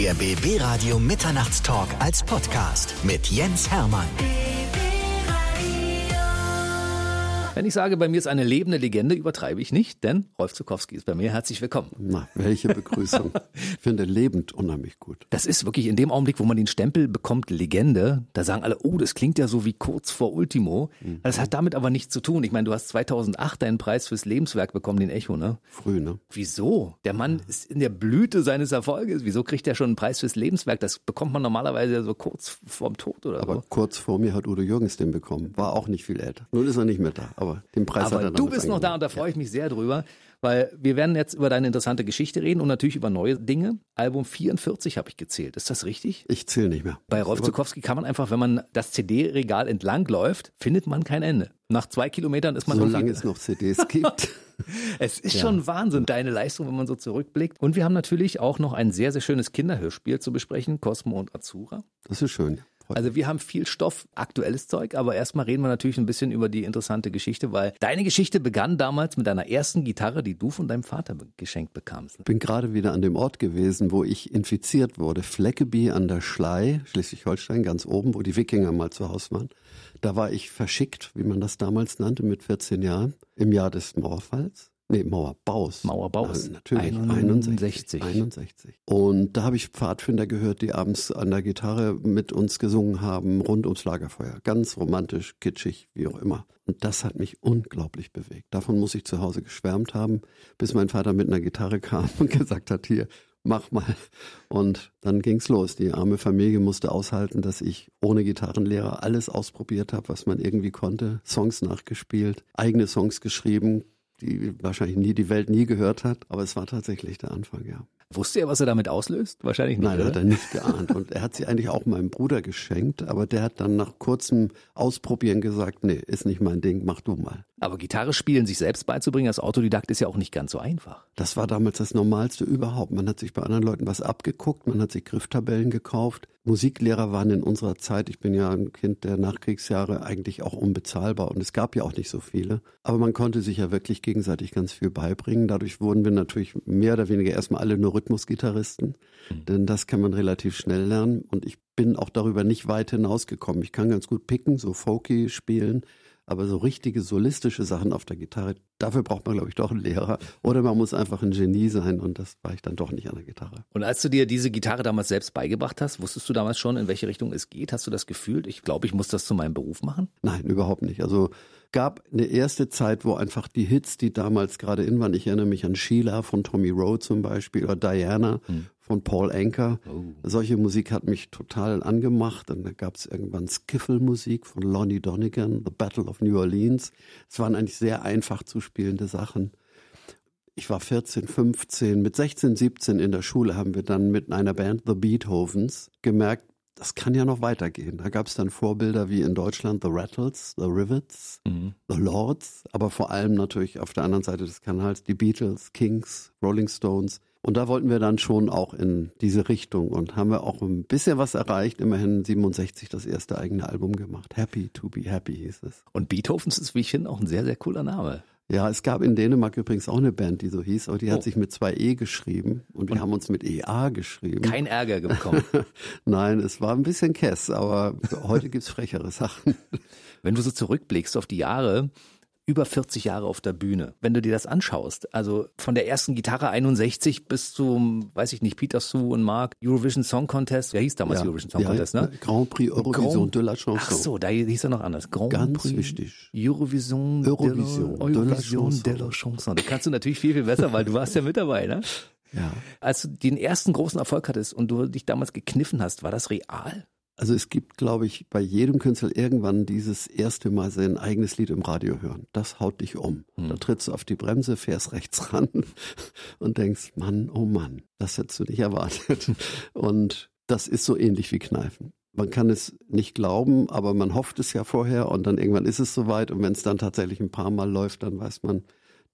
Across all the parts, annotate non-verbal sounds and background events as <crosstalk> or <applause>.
Der BB Radio Mitternachtstalk als Podcast mit Jens Hermann. Wenn ich sage, bei mir ist eine lebende Legende, übertreibe ich nicht, denn Rolf Zukowski ist bei mir. Herzlich willkommen. Na, welche Begrüßung. <laughs> ich finde lebend unheimlich gut. Das ist wirklich in dem Augenblick, wo man den Stempel bekommt, Legende, da sagen alle, oh, das klingt ja so wie kurz vor Ultimo. Mhm. Das hat damit aber nichts zu tun. Ich meine, du hast 2008 deinen Preis fürs Lebenswerk bekommen, den Echo, ne? Früh, ne? Wieso? Der Mann ist in der Blüte seines Erfolges. Wieso kriegt er schon einen Preis fürs Lebenswerk? Das bekommt man normalerweise so kurz vorm Tod oder aber so. kurz vor mir hat Udo Jürgens den bekommen. War auch nicht viel älter. Nun ist er nicht mehr da, aber den Preis aber hat er du bist noch da und da freue ich mich sehr drüber, weil wir werden jetzt über deine interessante Geschichte reden und natürlich über neue Dinge. Album 44 habe ich gezählt. Ist das richtig? Ich zähle nicht mehr. Bei Rolf Zukowski kann man einfach, wenn man das CD-Regal entlang läuft, findet man kein Ende. Nach zwei Kilometern ist man Solange es noch CDs gibt. <laughs> es ist ja. schon Wahnsinn, deine Leistung, wenn man so zurückblickt. Und wir haben natürlich auch noch ein sehr, sehr schönes Kinderhörspiel zu besprechen, Cosmo und Azura. Das ist schön. Also wir haben viel Stoff, aktuelles Zeug, aber erstmal reden wir natürlich ein bisschen über die interessante Geschichte, weil deine Geschichte begann damals mit deiner ersten Gitarre, die du von deinem Vater geschenkt bekamst. Ich bin gerade wieder an dem Ort gewesen, wo ich infiziert wurde. Fleckeby an der Schlei, Schleswig-Holstein, ganz oben, wo die Wikinger mal zu Hause waren. Da war ich verschickt, wie man das damals nannte, mit 14 Jahren, im Jahr des Mauerfalls. Nee, Mauerbaus. Mauerbaus. Ja, natürlich. 61. 61. Und da habe ich Pfadfinder gehört, die abends an der Gitarre mit uns gesungen haben, rund ums Lagerfeuer. Ganz romantisch, kitschig, wie auch immer. Und das hat mich unglaublich bewegt. Davon muss ich zu Hause geschwärmt haben, bis mein Vater mit einer Gitarre kam <laughs> und gesagt hat, hier, mach mal. Und dann ging's los. Die arme Familie musste aushalten, dass ich ohne Gitarrenlehrer alles ausprobiert habe, was man irgendwie konnte. Songs nachgespielt, eigene Songs geschrieben, die wahrscheinlich nie die Welt nie gehört hat, aber es war tatsächlich der Anfang, ja. Wusste er, was er damit auslöst? Wahrscheinlich nicht. Nein, oder? hat er nicht geahnt. Und er hat sie eigentlich auch meinem Bruder geschenkt, aber der hat dann nach kurzem Ausprobieren gesagt, nee, ist nicht mein Ding, mach du mal. Aber Gitarre spielen sich selbst beizubringen als Autodidakt ist ja auch nicht ganz so einfach. Das war damals das Normalste überhaupt. Man hat sich bei anderen Leuten was abgeguckt, man hat sich Grifftabellen gekauft. Musiklehrer waren in unserer Zeit, ich bin ja ein Kind der Nachkriegsjahre, eigentlich auch unbezahlbar und es gab ja auch nicht so viele. Aber man konnte sich ja wirklich gegenseitig ganz viel beibringen. Dadurch wurden wir natürlich mehr oder weniger erstmal alle nur Rhythmusgitarristen, mhm. denn das kann man relativ schnell lernen und ich bin auch darüber nicht weit hinausgekommen. Ich kann ganz gut picken, so folky spielen, aber so richtige solistische Sachen auf der Gitarre, dafür braucht man, glaube ich, doch einen Lehrer. Oder man muss einfach ein Genie sein und das war ich dann doch nicht an der Gitarre. Und als du dir diese Gitarre damals selbst beigebracht hast, wusstest du damals schon, in welche Richtung es geht? Hast du das gefühlt? Ich glaube, ich muss das zu meinem Beruf machen? Nein, überhaupt nicht. Also gab eine erste Zeit, wo einfach die Hits, die damals gerade in waren, ich erinnere mich an Sheila von Tommy Rowe zum Beispiel oder Diana hm von Paul Anker. Oh. Solche Musik hat mich total angemacht. Und da gab es irgendwann Skiffle-Musik von Lonnie Donegan, The Battle of New Orleans. Es waren eigentlich sehr einfach zu spielende Sachen. Ich war 14, 15, mit 16, 17 in der Schule haben wir dann mit einer Band The Beethovens gemerkt, das kann ja noch weitergehen. Da gab es dann Vorbilder wie in Deutschland The Rattles, The Rivets, mhm. The Lords, aber vor allem natürlich auf der anderen Seite des Kanals die Beatles, Kings, Rolling Stones. Und da wollten wir dann schon auch in diese Richtung und haben wir auch ein bisschen was erreicht. Immerhin 67 das erste eigene Album gemacht. Happy to be happy hieß es. Und Beethovens ist, wie ich finde, auch ein sehr, sehr cooler Name. Ja, es gab in Dänemark übrigens auch eine Band, die so hieß, aber die oh. hat sich mit zwei E geschrieben und wir und haben uns mit EA geschrieben. Kein Ärger bekommen. <laughs> Nein, es war ein bisschen Kess, aber heute gibt's frechere Sachen. Wenn du so zurückblickst auf die Jahre, über 40 Jahre auf der Bühne. Wenn du dir das anschaust, also von der ersten Gitarre 61 bis zum, weiß ich nicht, Peter Sue und Mark, Eurovision Song Contest, wer hieß damals ja, Eurovision Song Contest, ne? Grand Prix Eurovision Grand, de la Chanson. Ach so, da hieß er noch anders. Grand Ganz Prix wichtig. Eurovision, Eurovision, de la, Eurovision de la Chanson. Da kannst du natürlich viel, viel besser, weil du warst ja mit dabei, ne? Ja. Als du den ersten großen Erfolg hattest und du dich damals gekniffen hast, war das real? Also es gibt, glaube ich, bei jedem Künstler irgendwann dieses erste Mal sein eigenes Lied im Radio hören. Das haut dich um. Hm. Da trittst du auf die Bremse, fährst rechts ran <laughs> und denkst, Mann, oh Mann, das hättest du nicht erwartet. <laughs> Und das ist so ähnlich wie Kneifen. Man kann es nicht glauben, aber man hofft es ja vorher und dann irgendwann ist es soweit und wenn es dann tatsächlich ein paar Mal läuft, dann weiß man,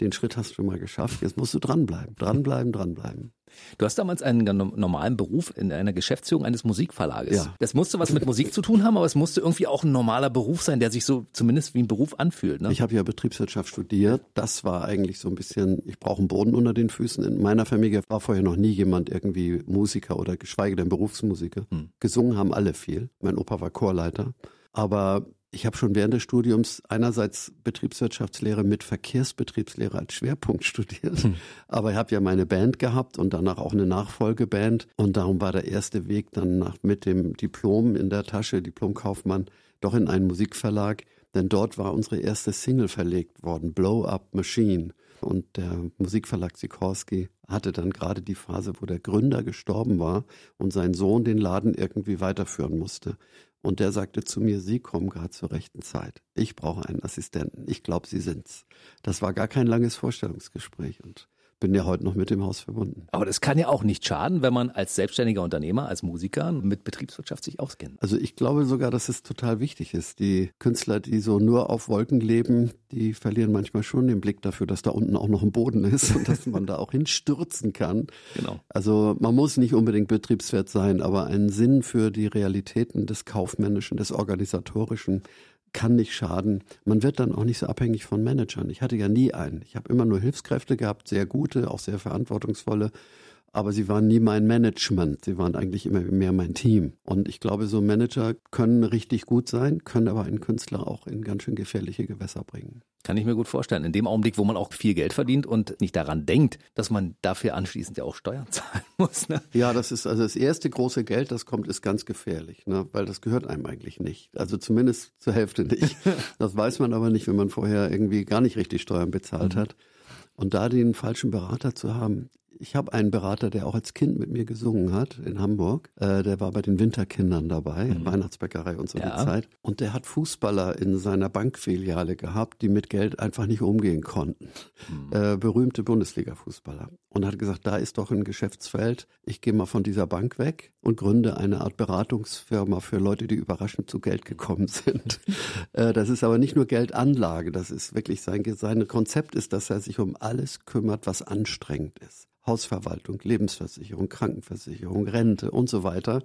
den Schritt hast du mal geschafft. Jetzt musst du dranbleiben, dranbleiben, dranbleiben. Du hast damals einen normalen Beruf in einer Geschäftsführung eines Musikverlages. Ja. Das musste was mit Musik zu tun haben, aber es musste irgendwie auch ein normaler Beruf sein, der sich so zumindest wie ein Beruf anfühlt. Ne? Ich habe ja Betriebswirtschaft studiert. Das war eigentlich so ein bisschen, ich brauche einen Boden unter den Füßen. In meiner Familie war vorher noch nie jemand irgendwie Musiker oder geschweige denn Berufsmusiker. Hm. Gesungen haben alle viel. Mein Opa war Chorleiter. Aber ich habe schon während des Studiums einerseits Betriebswirtschaftslehre mit Verkehrsbetriebslehre als Schwerpunkt studiert, hm. aber ich habe ja meine Band gehabt und danach auch eine Nachfolgeband und darum war der erste Weg dann nach, mit dem Diplom in der Tasche, Diplomkaufmann, doch in einen Musikverlag, denn dort war unsere erste Single verlegt worden, Blow Up Machine. Und der Musikverlag Sikorski hatte dann gerade die Phase, wo der Gründer gestorben war und sein Sohn den Laden irgendwie weiterführen musste. Und der sagte zu mir, Sie kommen gerade zur rechten Zeit. Ich brauche einen Assistenten. Ich glaube, Sie sind's. Das war gar kein langes Vorstellungsgespräch und bin ja heute noch mit dem Haus verbunden. Aber das kann ja auch nicht schaden, wenn man als selbstständiger Unternehmer, als Musiker mit Betriebswirtschaft sich auskennt. Also ich glaube sogar, dass es total wichtig ist. Die Künstler, die so nur auf Wolken leben, die verlieren manchmal schon den Blick dafür, dass da unten auch noch ein Boden ist und dass man da auch <laughs> hinstürzen kann. Genau. Also man muss nicht unbedingt betriebswert sein, aber einen Sinn für die Realitäten des Kaufmännischen, des Organisatorischen kann nicht schaden. Man wird dann auch nicht so abhängig von Managern. Ich hatte ja nie einen. Ich habe immer nur Hilfskräfte gehabt, sehr gute, auch sehr verantwortungsvolle. Aber sie waren nie mein Management. Sie waren eigentlich immer mehr mein Team. Und ich glaube, so Manager können richtig gut sein, können aber einen Künstler auch in ganz schön gefährliche Gewässer bringen. Kann ich mir gut vorstellen. In dem Augenblick, wo man auch viel Geld verdient und nicht daran denkt, dass man dafür anschließend ja auch Steuern <laughs> zahlen muss. Ne? Ja, das ist also das erste große Geld, das kommt, ist ganz gefährlich, ne? weil das gehört einem eigentlich nicht. Also zumindest zur Hälfte nicht. <laughs> Das weiß man aber nicht, wenn man vorher irgendwie gar nicht richtig Steuern bezahlt mhm. hat. Und da den falschen Berater zu haben, ich habe einen Berater, der auch als Kind mit mir gesungen hat in Hamburg. Äh, der war bei den Winterkindern dabei, mhm. Weihnachtsbäckerei und so ja. die Zeit. Und der hat Fußballer in seiner Bankfiliale gehabt, die mit Geld einfach nicht umgehen konnten. Mhm. Äh, berühmte Bundesliga-Fußballer. Und hat gesagt, da ist doch ein Geschäftsfeld. Ich gehe mal von dieser Bank weg und gründe eine Art Beratungsfirma für Leute, die überraschend zu Geld gekommen sind. <laughs> äh, das ist aber nicht nur Geldanlage. Das ist wirklich sein, sein Konzept ist, dass er sich um alles kümmert, was anstrengend ist. Hausverwaltung, Lebensversicherung, Krankenversicherung, Rente und so weiter.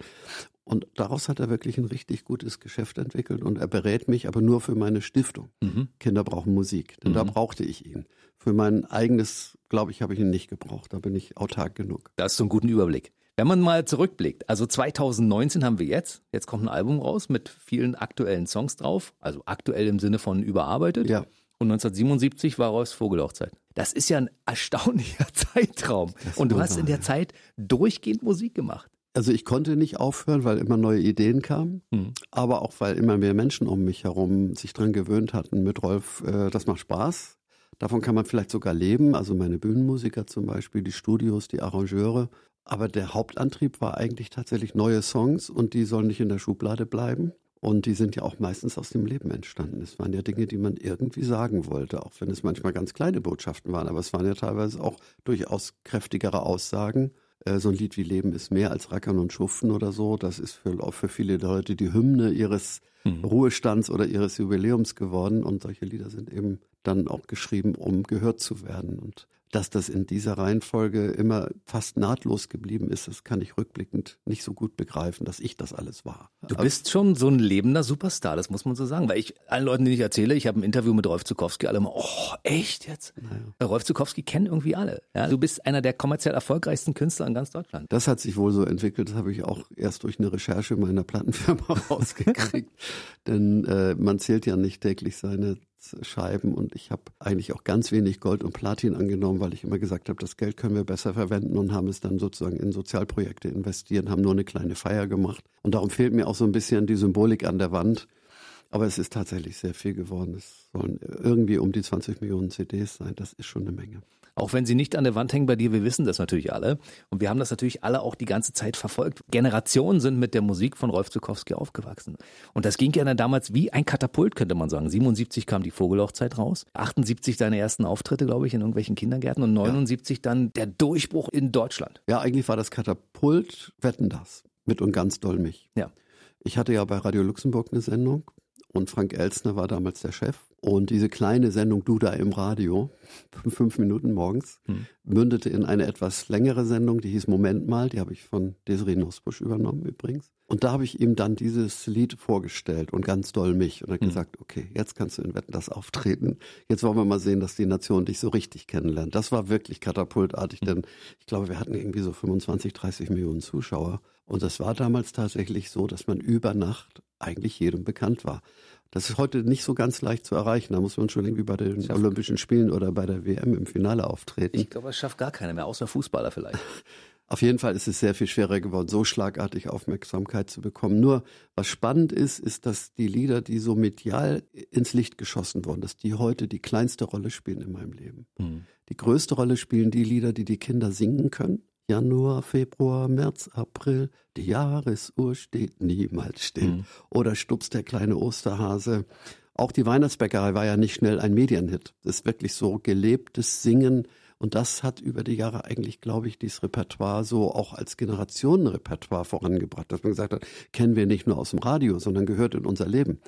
Und daraus hat er wirklich ein richtig gutes Geschäft entwickelt und er berät mich aber nur für meine Stiftung. Mhm. Kinder brauchen Musik, denn mhm. da brauchte ich ihn. Für mein eigenes, glaube ich, habe ich ihn nicht gebraucht. Da bin ich autark genug. Da hast du einen guten Überblick. Wenn man mal zurückblickt, also 2019 haben wir jetzt, jetzt kommt ein Album raus mit vielen aktuellen Songs drauf, also aktuell im Sinne von überarbeitet. Ja. Und 1977 war Rolfs Vogelhochzeit. Das ist ja ein erstaunlicher <laughs> Zeitraum. Und du hast in der Zeit durchgehend Musik gemacht. Also ich konnte nicht aufhören, weil immer neue Ideen kamen, hm. aber auch weil immer mehr Menschen um mich herum sich dran gewöhnt hatten mit Rolf, äh, das macht Spaß. Davon kann man vielleicht sogar leben, also meine Bühnenmusiker zum Beispiel, die Studios, die Arrangeure. Aber der Hauptantrieb war eigentlich tatsächlich neue Songs und die sollen nicht in der Schublade bleiben. Und die sind ja auch meistens aus dem Leben entstanden. Es waren ja Dinge, die man irgendwie sagen wollte, auch wenn es manchmal ganz kleine Botschaften waren. Aber es waren ja teilweise auch durchaus kräftigere Aussagen. Äh, so ein Lied wie Leben ist mehr als Rackern und Schuften oder so. Das ist für, auch für viele Leute die Hymne ihres mhm. Ruhestands oder ihres Jubiläums geworden. Und solche Lieder sind eben dann auch geschrieben, um gehört zu werden. Und dass das in dieser Reihenfolge immer fast nahtlos geblieben ist, das kann ich rückblickend nicht so gut begreifen, dass ich das alles war. Du bist schon so ein lebender Superstar, das muss man so sagen. Weil ich allen Leuten, die ich erzähle, ich habe ein Interview mit Rolf Zukowski, alle immer, oh, echt jetzt? Naja. Rolf Zukowski kennen irgendwie alle. Ja, du bist einer der kommerziell erfolgreichsten Künstler in ganz Deutschland. Das hat sich wohl so entwickelt, das habe ich auch erst durch eine Recherche meiner Plattenfirma <laughs> rausgekriegt. <laughs> Denn äh, man zählt ja nicht täglich seine Scheiben und ich habe eigentlich auch ganz wenig Gold und Platin angenommen, weil ich immer gesagt habe, das Geld können wir besser verwenden und haben es dann sozusagen in Sozialprojekte investiert, haben nur eine kleine Feier gemacht. Und darum fehlt mir auch so ein bisschen die Symbolik an der Wand. Aber es ist tatsächlich sehr viel geworden. Es sollen irgendwie um die 20 Millionen CDs sein. Das ist schon eine Menge. Auch wenn sie nicht an der Wand hängen bei dir, wir wissen das natürlich alle. Und wir haben das natürlich alle auch die ganze Zeit verfolgt. Generationen sind mit der Musik von Rolf Zukowski aufgewachsen. Und das ging ja dann damals wie ein Katapult, könnte man sagen. 77 kam die Vogelhochzeit raus, 78 seine ersten Auftritte, glaube ich, in irgendwelchen Kindergärten und 79 ja. dann der Durchbruch in Deutschland. Ja, eigentlich war das Katapult Wetten das mit und ganz doll mich. Ja. Ich hatte ja bei Radio Luxemburg eine Sendung und Frank Elsner war damals der Chef. Und diese kleine Sendung Du da im Radio, fünf Minuten morgens, hm. mündete in eine etwas längere Sendung, die hieß Moment mal, die habe ich von Desiree Nussbusch übernommen übrigens. Und da habe ich ihm dann dieses Lied vorgestellt und ganz doll mich und er hat hm. gesagt, okay, jetzt kannst du in Wetten das auftreten. Jetzt wollen wir mal sehen, dass die Nation dich so richtig kennenlernt. Das war wirklich katapultartig, hm. denn ich glaube, wir hatten irgendwie so 25, 30 Millionen Zuschauer. Und das war damals tatsächlich so, dass man über Nacht eigentlich jedem bekannt war. Das ist heute nicht so ganz leicht zu erreichen. Da muss man schon irgendwie bei den Schaff Olympischen Spielen oder bei der WM im Finale auftreten. Ich glaube, es schafft gar keiner mehr, außer Fußballer vielleicht. Auf jeden Fall ist es sehr viel schwerer geworden, so schlagartig Aufmerksamkeit zu bekommen. Nur was spannend ist, ist, dass die Lieder, die so medial ins Licht geschossen wurden, dass die heute die kleinste Rolle spielen in meinem Leben. Mhm. Die größte Rolle spielen die Lieder, die die Kinder singen können. Januar, Februar, März, April, die Jahresuhr steht niemals still. Mhm. Oder stupst der kleine Osterhase. Auch die Weihnachtsbäckerei war ja nicht schnell ein Medienhit. Das ist wirklich so gelebtes Singen. Und das hat über die Jahre eigentlich, glaube ich, dieses Repertoire so auch als Generationenrepertoire vorangebracht, dass man gesagt hat, kennen wir nicht nur aus dem Radio, sondern gehört in unser Leben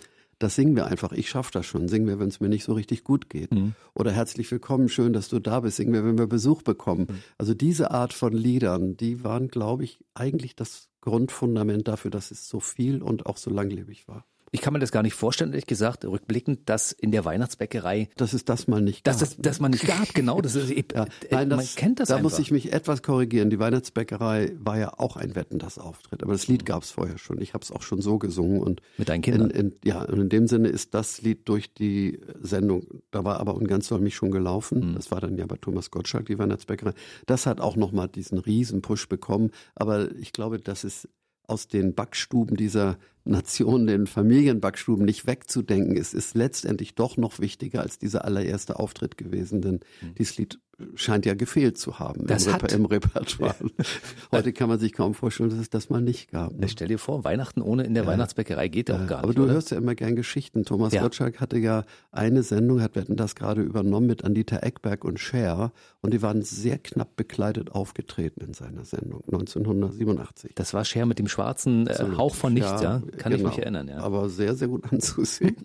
das singen wir einfach. Ich schaffe das schon. Singen wir, wenn es mir nicht so richtig gut geht. Mhm. Oder herzlich willkommen, schön, dass du da bist. Singen wir, wenn wir Besuch bekommen. Mhm. Also diese Art von Liedern, die waren, glaube ich, eigentlich das Grundfundament dafür, dass es so viel und auch so langlebig war. Ich kann mir das gar nicht vorstellen, ehrlich gesagt, rückblickend, dass in der Weihnachtsbäckerei. Dass es das mal nicht gab. Dass, das, dass man nicht gab, genau. Das ist, <laughs> ja. Nein, das, man kennt das Da einfach. muss ich mich etwas korrigieren. Die Weihnachtsbäckerei war ja auch ein Wetten, das Auftritt. Aber das Lied mhm. gab es vorher schon. Ich habe es auch schon so gesungen. Und Mit deinen Kindern? In, in, ja, und in dem Sinne ist das Lied durch die Sendung, da war aber und ganz soll mich schon gelaufen. Mhm. Das war dann ja bei Thomas Gottschalk, die Weihnachtsbäckerei. Das hat auch nochmal diesen riesen Push bekommen. Aber ich glaube, das ist aus den Backstuben dieser Nation, den Familienbackstuben nicht wegzudenken. Es ist letztendlich doch noch wichtiger als dieser allererste Auftritt gewesen, denn mhm. dieses Lied scheint ja gefehlt zu haben das im, hat. im Repertoire. <laughs> Heute kann man sich kaum vorstellen, dass es das mal nicht gab. Ne? Stell dir vor, Weihnachten ohne in der ja. Weihnachtsbäckerei geht ja. auch gar Aber nicht. Aber du oder? hörst ja immer gern Geschichten. Thomas ja. Gottschalk hatte ja eine Sendung, hat werden das gerade übernommen mit Anita Eckberg und Cher und die waren sehr knapp bekleidet aufgetreten in seiner Sendung 1987. Das war Cher mit dem schwarzen äh, Hauch von nichts, ja? Kann genau. ich mich erinnern, ja. Aber sehr, sehr gut <laughs> anzusehen.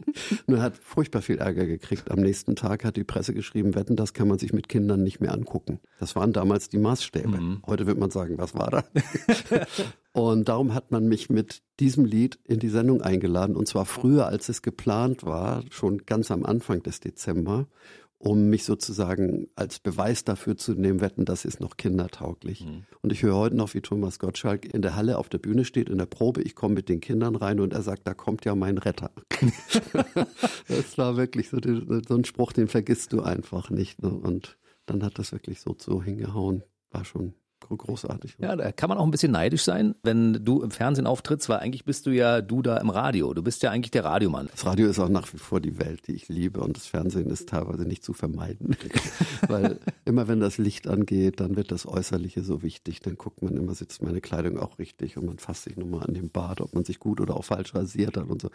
Nur hat furchtbar viel Ärger gekriegt. Am nächsten Tag hat die Presse geschrieben, wetten, das kann man sich mit Kindern nicht mehr angucken. Das waren damals die Maßstäbe. Mhm. Heute wird man sagen, was war da? <laughs> und darum hat man mich mit diesem Lied in die Sendung eingeladen. Und zwar früher, als es geplant war, schon ganz am Anfang des Dezember um mich sozusagen als Beweis dafür zu nehmen, wetten, das ist noch kindertauglich. Mhm. Und ich höre heute noch, wie Thomas Gottschalk in der Halle auf der Bühne steht, in der Probe. Ich komme mit den Kindern rein und er sagt, da kommt ja mein Retter. <laughs> das war wirklich so, so, ein Spruch, den vergisst du einfach nicht. Ne? Und dann hat das wirklich so, so hingehauen. War schon großartig. Ja, da kann man auch ein bisschen neidisch sein, wenn du im Fernsehen auftrittst, weil eigentlich bist du ja du da im Radio. Du bist ja eigentlich der Radiomann. Das Radio ist auch nach wie vor die Welt, die ich liebe und das Fernsehen ist teilweise nicht zu vermeiden. <laughs> weil immer wenn das Licht angeht, dann wird das Äußerliche so wichtig. Dann guckt man immer, sitzt meine Kleidung auch richtig und man fasst sich nochmal an den Bart, ob man sich gut oder auch falsch rasiert hat und so.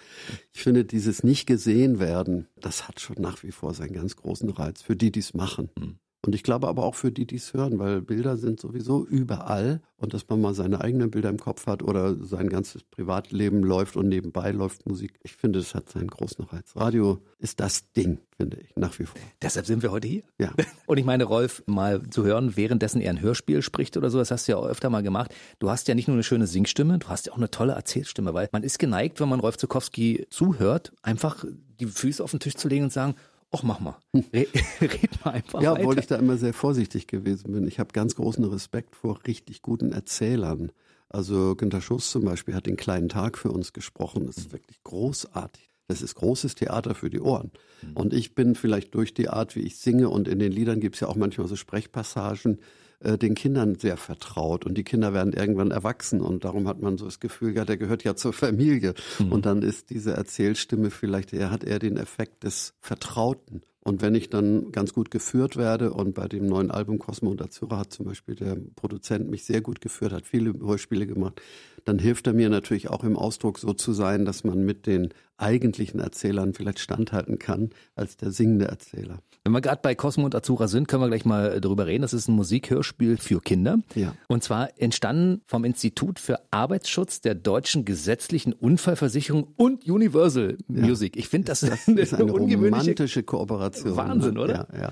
Ich finde, dieses nicht gesehen werden, das hat schon nach wie vor seinen ganz großen Reiz für die, die es machen. Mhm. Und ich glaube aber auch für die, die es hören, weil Bilder sind sowieso überall und dass man mal seine eigenen Bilder im Kopf hat oder sein ganzes Privatleben läuft und nebenbei läuft Musik. Ich finde, das hat seinen großen Reiz. Radio ist das Ding, finde ich, nach wie vor. Deshalb sind wir heute hier. Ja. <laughs> Und ich meine, Rolf, mal zu hören, währenddessen er ein Hörspiel spricht oder so, das hast du ja auch öfter mal gemacht. Du hast ja nicht nur eine schöne Singstimme, du hast ja auch eine tolle Erzählstimme, weil man ist geneigt, wenn man Rolf Zukowski zuhört, einfach die Füße auf den Tisch zu legen und sagen, Och, mach mal. Red, <laughs> red mal einfach Ja, obwohl ich da immer sehr vorsichtig gewesen bin. Ich habe ganz großen Respekt vor richtig guten Erzählern. Also Günter Schuss zum Beispiel hat den kleinen Tag für uns gesprochen. Das ist wirklich großartig. Das ist großes Theater für die Ohren. Mhm. Und ich bin vielleicht durch die Art, wie ich singe und in den Liedern gibt es ja auch manchmal so Sprechpassagen, äh, den Kindern sehr vertraut und die Kinder werden irgendwann erwachsen und darum hat man so das Gefühl, ja, der gehört ja zur Familie. Mhm. Und dann ist diese Erzählstimme vielleicht, er hat eher den Effekt des Vertrauten. Und wenn ich dann ganz gut geführt werde und bei dem neuen Album Cosmo und Azura hat zum Beispiel der Produzent mich sehr gut geführt, hat viele Hörspiele gemacht, dann hilft er mir natürlich auch im Ausdruck so zu sein, dass man mit den eigentlichen Erzählern vielleicht standhalten kann als der singende Erzähler. Wenn wir gerade bei Cosmo und Azura sind, können wir gleich mal darüber reden. Das ist ein Musikhörspiel für Kinder. Ja. Und zwar entstanden vom Institut für Arbeitsschutz der deutschen gesetzlichen Unfallversicherung und Universal Music. Ich finde das, das <laughs> ist eine romantische Kooperation. Wahnsinn, oder? Ja, ja.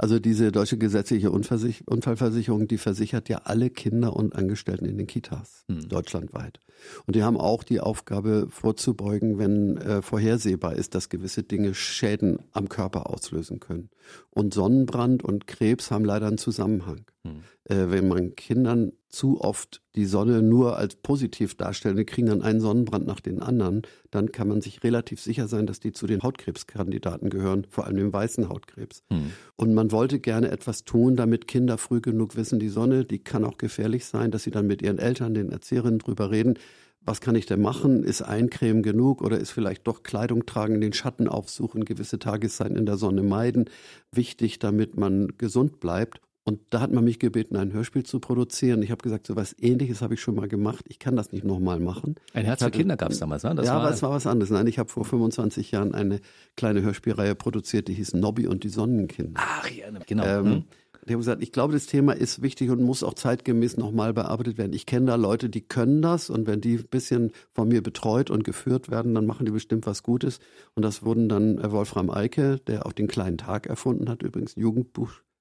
Also diese deutsche gesetzliche Unfallversicherung, die versichert ja alle Kinder und Angestellten in den Kitas hm. deutschlandweit. Und die haben auch die Aufgabe vorzubeugen, wenn äh, vorhersehbar ist, dass gewisse Dinge Schäden am Körper auslösen können. Und Sonnenbrand und Krebs haben leider einen Zusammenhang. Hm. Äh, wenn man Kindern zu oft die Sonne nur als positiv darstellt, die kriegen dann einen Sonnenbrand nach den anderen, dann kann man sich relativ sicher sein, dass die zu den Hautkrebskandidaten gehören, vor allem dem weißen Hautkrebs. Hm. Und man wollte gerne etwas tun, damit Kinder früh genug wissen, die Sonne, die kann auch gefährlich sein, dass sie dann mit ihren Eltern, den Erzieherinnen drüber reden was kann ich denn machen? Ist Eincreme genug oder ist vielleicht doch Kleidung tragen, den Schatten aufsuchen, gewisse Tageszeiten in der Sonne meiden? Wichtig, damit man gesund bleibt. Und da hat man mich gebeten, ein Hörspiel zu produzieren. Ich habe gesagt, so was Ähnliches habe ich schon mal gemacht. Ich kann das nicht nochmal machen. Ein Herz für Kinder gab es damals, ne? Das ja, war aber es war was anderes. Nein, ich habe vor 25 Jahren eine kleine Hörspielreihe produziert, die hieß Nobby und die Sonnenkinder. Ach ja, genau. Ähm, hm. Die haben gesagt, ich glaube, das Thema ist wichtig und muss auch zeitgemäß nochmal bearbeitet werden. Ich kenne da Leute, die können das und wenn die ein bisschen von mir betreut und geführt werden, dann machen die bestimmt was Gutes. Und das wurden dann Wolfram Eike, der auch den kleinen Tag erfunden hat, übrigens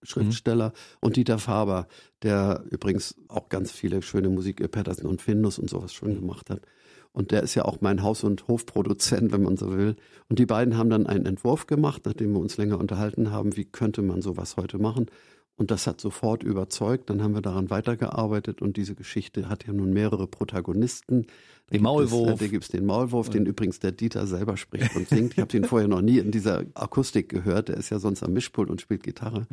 Jugendbuchschriftsteller, mhm. und Dieter Faber, der übrigens auch ganz viele schöne Musik, Patterson und Findus und sowas schon gemacht hat. Und der ist ja auch mein Haus- und Hofproduzent, wenn man so will. Und die beiden haben dann einen Entwurf gemacht, nachdem wir uns länger unterhalten haben, wie könnte man sowas heute machen. Und das hat sofort überzeugt. Dann haben wir daran weitergearbeitet und diese Geschichte hat ja nun mehrere Protagonisten. Den Maulwurf. Da gibt es den Maulwurf, den übrigens der Dieter selber spricht und singt. Ich habe den vorher noch nie in dieser Akustik gehört. Der ist ja sonst am Mischpult und spielt Gitarre.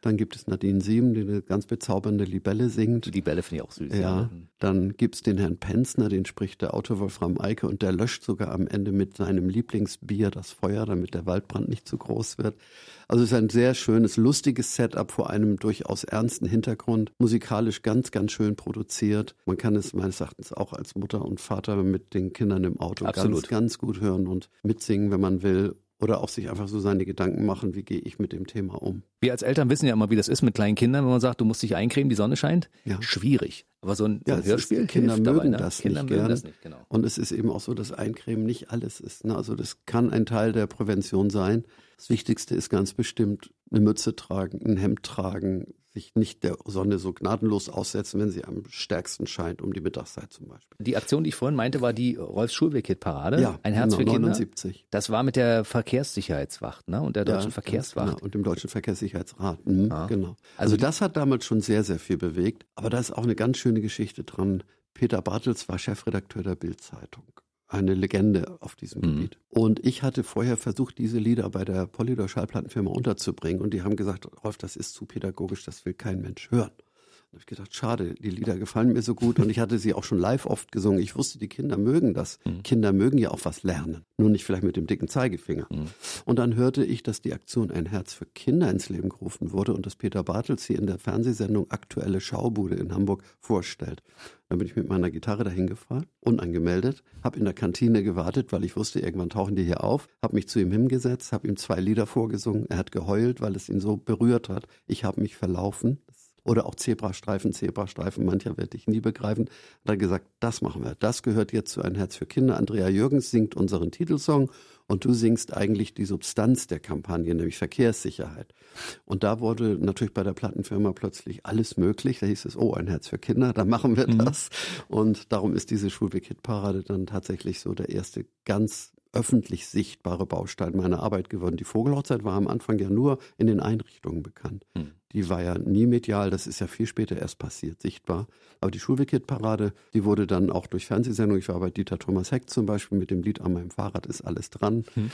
Dann gibt es Nadine Sieben, die eine ganz bezaubernde Libelle singt. Die Libelle finde ich auch süß. Ja. ja. Dann gibt es den Herrn Penzner, den spricht der Autor Wolfram Eike und der löscht sogar am Ende mit seinem Lieblingsbier das Feuer, damit der Waldbrand nicht zu groß wird. Also es ist ein sehr schönes, lustiges Setup vor einem durchaus ernsten Hintergrund. Musikalisch ganz, ganz schön produziert. Man kann es meines Erachtens auch als Mutter und Vater Vater mit den Kindern im Auto Absolut. ganz, ganz gut hören und mitsingen, wenn man will. Oder auch sich einfach so seine Gedanken machen, wie gehe ich mit dem Thema um. Wir als Eltern wissen ja immer, wie das ist mit kleinen Kindern, wenn man sagt, du musst dich eincremen, die Sonne scheint. Ja. Schwierig. Aber so ein, ja, ein Hörspiel ist, Kinder mögen dabei, ne? das Kinder nicht mögen gern. das nicht, genau. Und es ist eben auch so, dass Eincremen nicht alles ist. Ne? Also das kann ein Teil der Prävention sein. Das Wichtigste ist ganz bestimmt eine Mütze tragen, ein Hemd tragen, sich nicht der Sonne so gnadenlos aussetzen, wenn sie am stärksten scheint, um die Mittagszeit zum Beispiel. Die Aktion, die ich vorhin meinte, war die Rolf Schulweg-Hit-Parade. Ja, ein Herz genau, für Kinder. 79. Das war mit der Verkehrssicherheitswacht ne? und der Deutschen Ja, Verkehrswacht. Genau, und dem Deutschen Verkehrssicherheitsrat. Mhm, Ah. Genau. Also Also das hat damals schon sehr, sehr viel bewegt. Aber da ist auch eine ganz schöne Geschichte dran. Peter Bartels war Chefredakteur der Bild-Zeitung. Eine Legende auf diesem Mhm. Gebiet. Und ich hatte vorher versucht, diese Lieder bei der Polydor Schallplattenfirma unterzubringen. Und die haben gesagt, Rolf, das ist zu pädagogisch, das will kein Mensch hören. Da habe ich gedacht, schade, die Lieder gefallen mir so gut und ich hatte sie auch schon live oft gesungen. Ich wusste, die Kinder mögen das. Mhm. Kinder mögen ja auch was lernen, nur nicht vielleicht mit dem dicken Zeigefinger. Mhm. Und dann hörte ich, dass die Aktion Ein Herz für Kinder ins Leben gerufen wurde und dass Peter Bartels sie in der Fernsehsendung Aktuelle Schaubude in Hamburg vorstellt. Dann bin ich mit meiner Gitarre dahin gefahren, unangemeldet, habe in der Kantine gewartet, weil ich wusste, irgendwann tauchen die hier auf, habe mich zu ihm hingesetzt, habe ihm zwei Lieder vorgesungen. Er hat geheult, weil es ihn so berührt hat. Ich habe mich verlaufen. Oder auch Zebrastreifen, Zebrastreifen, mancher werde ich nie begreifen. Hat er gesagt, das machen wir. Das gehört jetzt zu Ein Herz für Kinder. Andrea Jürgens singt unseren Titelsong und du singst eigentlich die Substanz der Kampagne, nämlich Verkehrssicherheit. Und da wurde natürlich bei der Plattenfirma plötzlich alles möglich. Da hieß es, oh, ein Herz für Kinder, da machen wir das. Und darum ist diese Schulweg-Hit-Parade dann tatsächlich so der erste ganz öffentlich sichtbare Baustein meiner Arbeit geworden. Die Vogelhochzeit war am Anfang ja nur in den Einrichtungen bekannt. Hm. Die war ja nie medial, das ist ja viel später erst passiert, sichtbar. Aber die Schulweg-Hit-Parade, die wurde dann auch durch Fernsehsendungen, ich war bei Dieter Thomas Heck zum Beispiel mit dem Lied An meinem Fahrrad ist alles dran. Hm.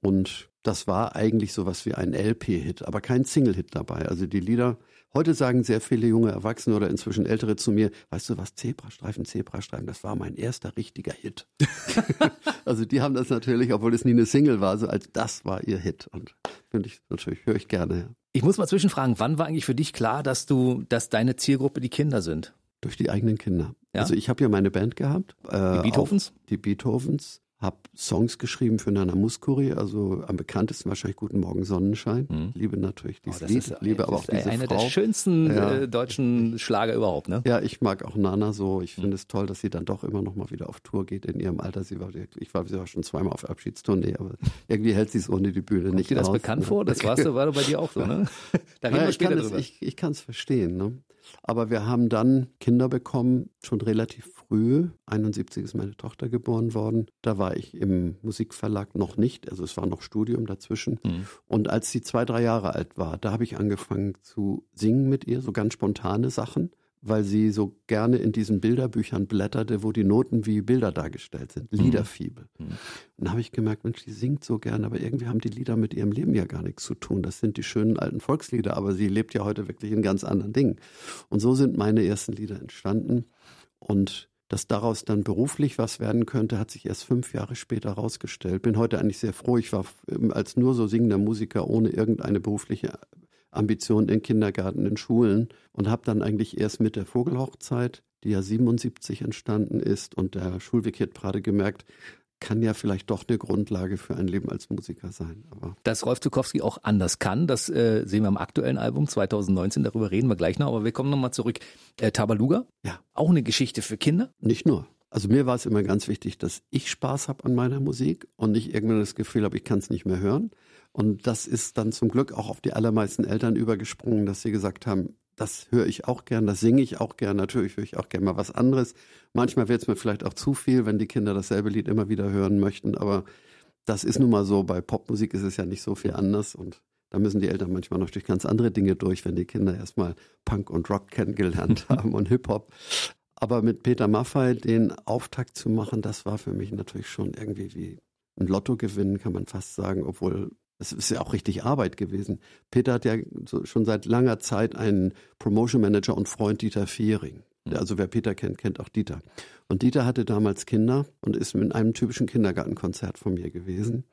Und das war eigentlich sowas wie ein LP-Hit, aber kein Single-Hit dabei. Also die Lieder, heute sagen sehr viele junge Erwachsene oder inzwischen Ältere zu mir, weißt du was, Zebrastreifen, Zebrastreifen, das war mein erster richtiger Hit. <laughs> also die haben das natürlich, obwohl es nie eine Single war, so als das war ihr Hit. Und finde ich natürlich, höre ich gerne. Ja. Ich muss mal zwischenfragen, wann war eigentlich für dich klar, dass du, dass deine Zielgruppe die Kinder sind? Durch die eigenen Kinder. Ja? Also ich habe ja meine Band gehabt. Äh, die Beethovens? Die Beethovens habe Songs geschrieben für Nana Muskuri, also am bekanntesten wahrscheinlich Guten Morgen Sonnenschein. Mhm. Liebe natürlich dieses oh, Lied, ist, liebe aber auch diese eine Frau. der schönsten ja. äh, deutschen Schlager überhaupt, ne? Ja, ich mag auch Nana so. Ich finde mhm. es toll, dass sie dann doch immer noch mal wieder auf Tour geht in ihrem Alter. Sie war ich war, sie war schon zweimal auf Abschiedstournee, aber irgendwie hält sie es ohne die Bühne Kommt nicht dir das bekannt vor? Das warst du, war bei dir auch so, ne? <laughs> Da reden naja, wir später ich kann drüber. Es, ich, ich kann es verstehen, ne? Aber wir haben dann Kinder bekommen, schon relativ früh. 71 ist meine Tochter geboren worden. Da war ich im Musikverlag noch nicht, also es war noch Studium dazwischen. Mhm. Und als sie zwei, drei Jahre alt war, da habe ich angefangen zu singen mit ihr, so ganz spontane Sachen weil sie so gerne in diesen Bilderbüchern blätterte, wo die Noten wie Bilder dargestellt sind. Mhm. Liederfibel. Mhm. Und da habe ich gemerkt, Mensch, die singt so gerne, aber irgendwie haben die Lieder mit ihrem Leben ja gar nichts zu tun. Das sind die schönen alten Volkslieder, aber sie lebt ja heute wirklich in ganz anderen Dingen. Und so sind meine ersten Lieder entstanden. Und dass daraus dann beruflich was werden könnte, hat sich erst fünf Jahre später herausgestellt. Bin heute eigentlich sehr froh. Ich war als nur so singender Musiker ohne irgendeine berufliche Ambitionen in Kindergärten, in Schulen und habe dann eigentlich erst mit der Vogelhochzeit, die ja 77 entstanden ist und der Schulweg hat gerade gemerkt, kann ja vielleicht doch eine Grundlage für ein Leben als Musiker sein. Aber Dass Rolf Zukowski auch anders kann, das äh, sehen wir am aktuellen Album 2019, darüber reden wir gleich noch, aber wir kommen nochmal zurück. Äh, Tabaluga, ja. auch eine Geschichte für Kinder? Nicht nur. Also mir war es immer ganz wichtig, dass ich Spaß habe an meiner Musik und nicht irgendwann das Gefühl habe, ich kann es nicht mehr hören. Und das ist dann zum Glück auch auf die allermeisten Eltern übergesprungen, dass sie gesagt haben, das höre ich auch gern, das singe ich auch gern, natürlich höre ich auch gern mal was anderes. Manchmal wird es mir vielleicht auch zu viel, wenn die Kinder dasselbe Lied immer wieder hören möchten, aber das ist nun mal so, bei Popmusik ist es ja nicht so viel anders und da müssen die Eltern manchmal noch durch ganz andere Dinge durch, wenn die Kinder erstmal Punk und Rock kennengelernt <laughs> haben und Hip-Hop. Aber mit Peter Maffay den Auftakt zu machen, das war für mich natürlich schon irgendwie wie ein Lottogewinn, kann man fast sagen, obwohl das ist ja auch richtig Arbeit gewesen. Peter hat ja schon seit langer Zeit einen Promotion Manager und Freund Dieter Fiering. Mhm. Also wer Peter kennt, kennt auch Dieter. Und Dieter hatte damals Kinder und ist in einem typischen Kindergartenkonzert von mir gewesen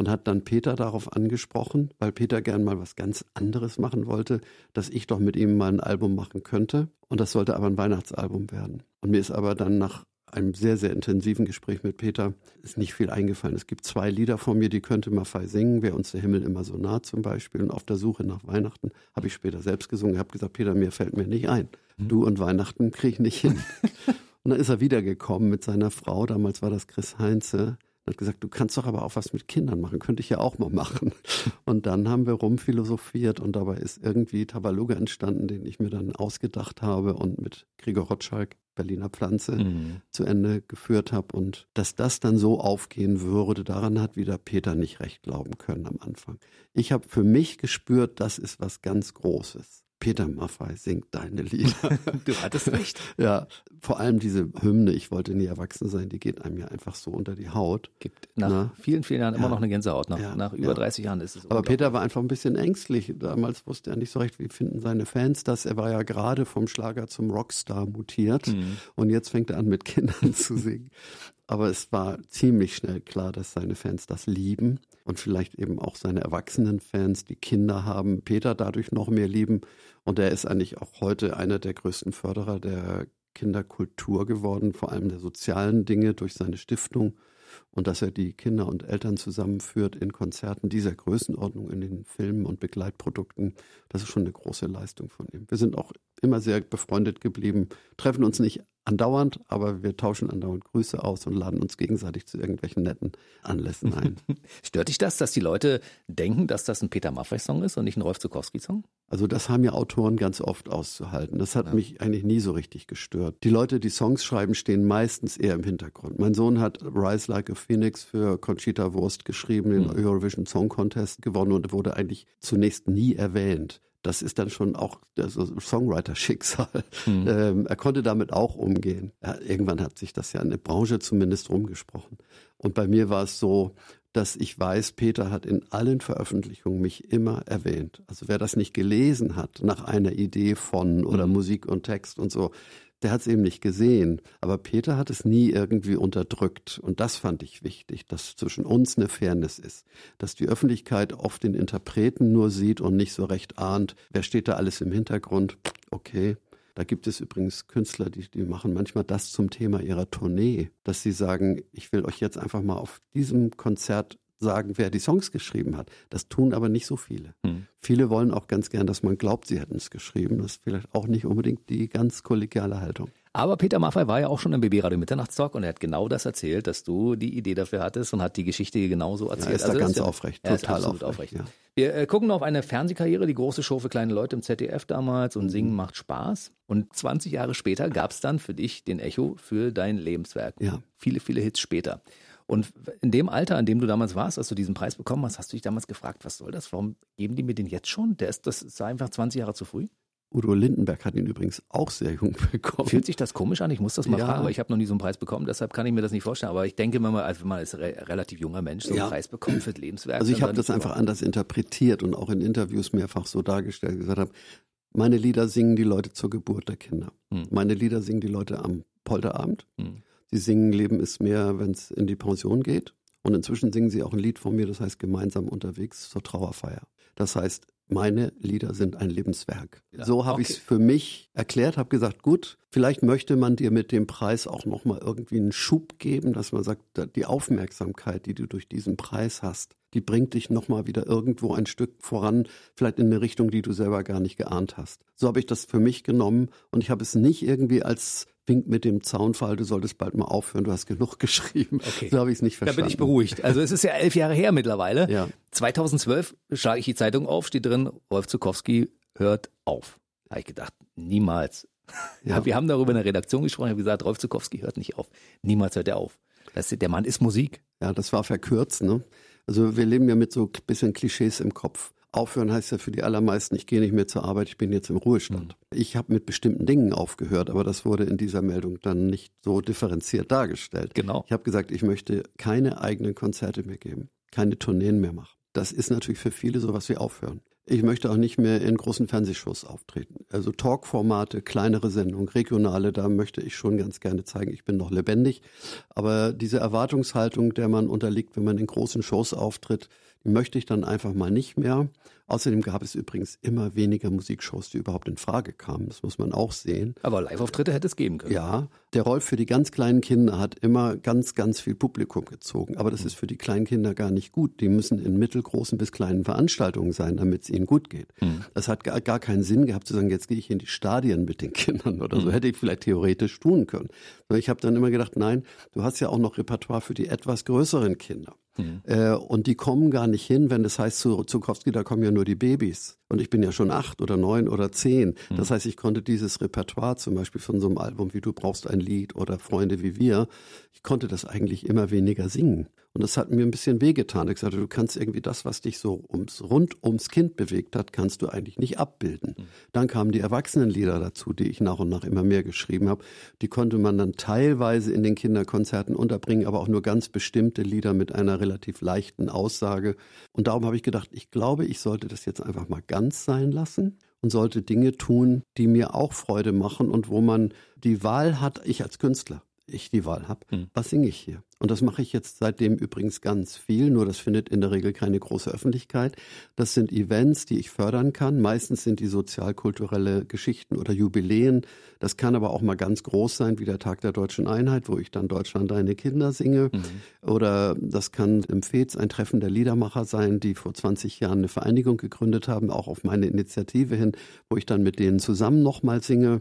und hat dann Peter darauf angesprochen, weil Peter gern mal was ganz anderes machen wollte, dass ich doch mit ihm mal ein Album machen könnte. Und das sollte aber ein Weihnachtsalbum werden. Und mir ist aber dann nach einem sehr, sehr intensiven Gespräch mit Peter ist nicht viel eingefallen. Es gibt zwei Lieder von mir, die könnte Maffei singen, Wer uns der Himmel immer so nah zum Beispiel. Und auf der Suche nach Weihnachten habe ich später selbst gesungen. Ich habe gesagt, Peter, mir fällt mir nicht ein. Mhm. Du und Weihnachten kriege ich nicht hin. <laughs> und dann ist er wiedergekommen mit seiner Frau, damals war das Chris Heinze, hat gesagt, du kannst doch aber auch was mit Kindern machen, könnte ich ja auch mal machen. <laughs> Und dann haben wir rumphilosophiert und dabei ist irgendwie Tabaluga entstanden, den ich mir dann ausgedacht habe und mit Gregor Rotschalk Berliner Pflanze mhm. zu Ende geführt habe. Und dass das dann so aufgehen würde, daran hat wieder Peter nicht recht glauben können am Anfang. Ich habe für mich gespürt, das ist was ganz Großes. Peter Maffay singt deine Lieder. <laughs> du hattest recht. ja, vor allem diese Hymne, ich wollte nie erwachsen sein, die geht einem ja einfach so unter die Haut. Gibt nach Na? vielen, vielen Jahren ja. immer noch eine Gänsehaut. Nach, ja. nach über ja. 30 Jahren ist es Aber Peter war einfach ein bisschen ängstlich. Damals wusste er nicht so recht, wie finden seine Fans das. Er war ja gerade vom Schlager zum Rockstar mutiert mhm. und jetzt fängt er an mit Kindern <laughs> zu singen. Aber es war ziemlich schnell klar, dass seine Fans das lieben und vielleicht eben auch seine erwachsenen Fans, die Kinder haben, Peter dadurch noch mehr lieben. Und er ist eigentlich auch heute einer der größten Förderer der Kinderkultur geworden, vor allem der sozialen Dinge durch seine Stiftung und dass er die Kinder und Eltern zusammenführt in Konzerten dieser Größenordnung in den Filmen und Begleitprodukten. Das ist schon eine große Leistung von ihm. Wir sind auch immer sehr befreundet geblieben, treffen uns nicht andauernd, aber wir tauschen andauernd Grüße aus und laden uns gegenseitig zu irgendwelchen netten Anlässen ein. <laughs> Stört dich das, dass die Leute denken, dass das ein Peter Maffay-Song ist und nicht ein Rolf Zukowski-Song? Also das haben ja Autoren ganz oft auszuhalten. Das hat ja. mich eigentlich nie so richtig gestört. Die Leute, die Songs schreiben, stehen meistens eher im Hintergrund. Mein Sohn hat Rise Like a Phoenix für Conchita Wurst geschrieben, den mhm. Eurovision Song Contest gewonnen und wurde eigentlich zunächst nie erwähnt das ist dann schon auch das Songwriter-Schicksal. Mhm. Ähm, er konnte damit auch umgehen. Ja, irgendwann hat sich das ja in der Branche zumindest rumgesprochen. Und bei mir war es so, dass ich weiß, Peter hat in allen Veröffentlichungen mich immer erwähnt. Also wer das nicht gelesen hat nach einer Idee von oder mhm. Musik und Text und so, der hat es eben nicht gesehen. Aber Peter hat es nie irgendwie unterdrückt. Und das fand ich wichtig, dass zwischen uns eine Fairness ist. Dass die Öffentlichkeit oft den Interpreten nur sieht und nicht so recht ahnt, wer steht da alles im Hintergrund. Okay, Da gibt es übrigens Künstler, die, die machen manchmal das zum Thema ihrer Tournee, dass sie sagen, ich will euch jetzt einfach mal auf diesem Konzert sagen, wer die Songs geschrieben hat. Das tun aber nicht so viele. Hm. Viele wollen auch ganz gern, dass man glaubt, sie hätten es geschrieben. Das ist vielleicht auch nicht unbedingt die ganz kollegiale Haltung. Aber Peter Maffay war ja auch schon im BB-Radio Mitternachtstalk und er hat genau das erzählt, dass du die Idee dafür hattest und hat die Geschichte genauso erzählt. Ja, ist also da ganz aufrecht, total absolut aufrecht. aufrecht. Ja. Wir äh, gucken auf eine Fernsehkarriere, die große Show für kleine Leute im ZDF damals und Singen macht Spaß. Und 20 Jahre später gab es dann für dich den Echo für dein Lebenswerk. Ja. Viele, viele Hits später. Und in dem Alter, an dem du damals warst, als du diesen Preis bekommen hast, hast du dich damals gefragt, was soll das? Warum geben die mir den jetzt schon? Der ist, das ist einfach 20 Jahre zu früh. Udo Lindenberg hat ihn übrigens auch sehr jung bekommen. Fühlt sich das komisch an? Ich muss das mal ja. fragen, aber ich habe noch nie so einen Preis bekommen, deshalb kann ich mir das nicht vorstellen. Aber ich denke, wenn man als, wenn man als re relativ junger Mensch so einen ja. Preis bekommt für das Lebenswerk. Also ich habe das einfach anders interpretiert und auch in Interviews mehrfach so dargestellt, gesagt habe, meine Lieder singen die Leute zur Geburt der Kinder. Hm. Meine Lieder singen die Leute am Polterabend. Hm. Sie singen Leben ist mehr, wenn es in die Pension geht. Und inzwischen singen sie auch ein Lied von mir, das heißt gemeinsam unterwegs zur Trauerfeier. Das heißt, meine Lieder sind ein Lebenswerk. Ja, so habe okay. ich es für mich erklärt, habe gesagt, gut, vielleicht möchte man dir mit dem Preis auch nochmal irgendwie einen Schub geben, dass man sagt, die Aufmerksamkeit, die du durch diesen Preis hast, die bringt dich nochmal wieder irgendwo ein Stück voran, vielleicht in eine Richtung, die du selber gar nicht geahnt hast. So habe ich das für mich genommen und ich habe es nicht irgendwie als Wink mit dem Zaunfall, du solltest bald mal aufhören, du hast genug <laughs> geschrieben. Okay. So habe ich es nicht verstanden. Da bin ich beruhigt. Also es ist ja elf Jahre her mittlerweile. Ja. 2012 schlage ich die Zeitung auf, steht drin, Rolf Zukowski hört auf. Da habe ich gedacht, niemals. <laughs> Ja. Wir haben darüber in der Redaktion gesprochen, ich habe gesagt, Rolf Zukowski hört nicht auf. Niemals hört er auf. Das, der Mann ist Musik. Ja, das war verkürzt, ne? Also wir leben ja mit so ein bisschen Klischees im Kopf. Aufhören heißt ja für die allermeisten, ich gehe nicht mehr zur Arbeit, ich bin jetzt im Ruhestand. Mhm. Ich habe mit bestimmten Dingen aufgehört, aber das wurde in dieser Meldung dann nicht so differenziert dargestellt. Genau. Ich habe gesagt, ich möchte keine eigenen Konzerte mehr geben, keine Tourneen mehr machen. Das ist natürlich für viele sowas wie Aufhören. Ich möchte auch nicht mehr in großen Fernsehshows auftreten. Also Talkformate, kleinere Sendungen, regionale, da möchte ich schon ganz gerne zeigen, ich bin noch lebendig. Aber diese Erwartungshaltung, der man unterliegt, wenn man in großen Shows auftritt, die möchte ich dann einfach mal nicht mehr. Außerdem gab es übrigens immer weniger Musikshows, die überhaupt in Frage kamen. Das muss man auch sehen. Aber Live-Auftritte hätte es geben können. Ja, der Rolf für die ganz kleinen Kinder hat immer ganz, ganz viel Publikum gezogen. Aber das ist für die kleinen Kinder gar nicht gut. Die müssen in mittelgroßen bis kleinen Veranstaltungen sein, damit es ihnen gut geht. Mhm. Das hat gar, gar keinen Sinn gehabt zu sagen, jetzt gehe ich in die Stadien mit den <laughs> Kindern oder so. Mhm. Hätte ich vielleicht theoretisch tun können. Aber ich habe dann immer gedacht, nein, du hast ja auch noch Repertoire für die etwas größeren Kinder. Mhm. Äh, und die kommen gar nicht hin, wenn das heißt, zu Zukowski, da kommen ja nur die Babys. Und ich bin ja schon acht oder neun oder zehn. Mhm. Das heißt, ich konnte dieses Repertoire zum Beispiel von so einem Album wie Du brauchst ein Lied oder Freunde wie wir, ich konnte das eigentlich immer weniger singen. Und das hat mir ein bisschen wehgetan. Ich sagte, du kannst irgendwie das, was dich so ums, rund ums Kind bewegt hat, kannst du eigentlich nicht abbilden. Mhm. Dann kamen die Erwachsenenlieder dazu, die ich nach und nach immer mehr geschrieben habe. Die konnte man dann teilweise in den Kinderkonzerten unterbringen, aber auch nur ganz bestimmte Lieder mit einer relativ leichten Aussage. Und darum habe ich gedacht, ich glaube, ich sollte das jetzt einfach mal ganz sein lassen und sollte Dinge tun, die mir auch Freude machen und wo man die Wahl hat, ich als Künstler ich die Wahl habe, hm. was singe ich hier? Und das mache ich jetzt seitdem übrigens ganz viel, nur das findet in der Regel keine große Öffentlichkeit. Das sind Events, die ich fördern kann. Meistens sind die sozialkulturelle Geschichten oder Jubiläen. Das kann aber auch mal ganz groß sein, wie der Tag der deutschen Einheit, wo ich dann Deutschland deine Kinder singe. Mhm. Oder das kann im FEZ ein Treffen der Liedermacher sein, die vor 20 Jahren eine Vereinigung gegründet haben, auch auf meine Initiative hin, wo ich dann mit denen zusammen nochmal singe.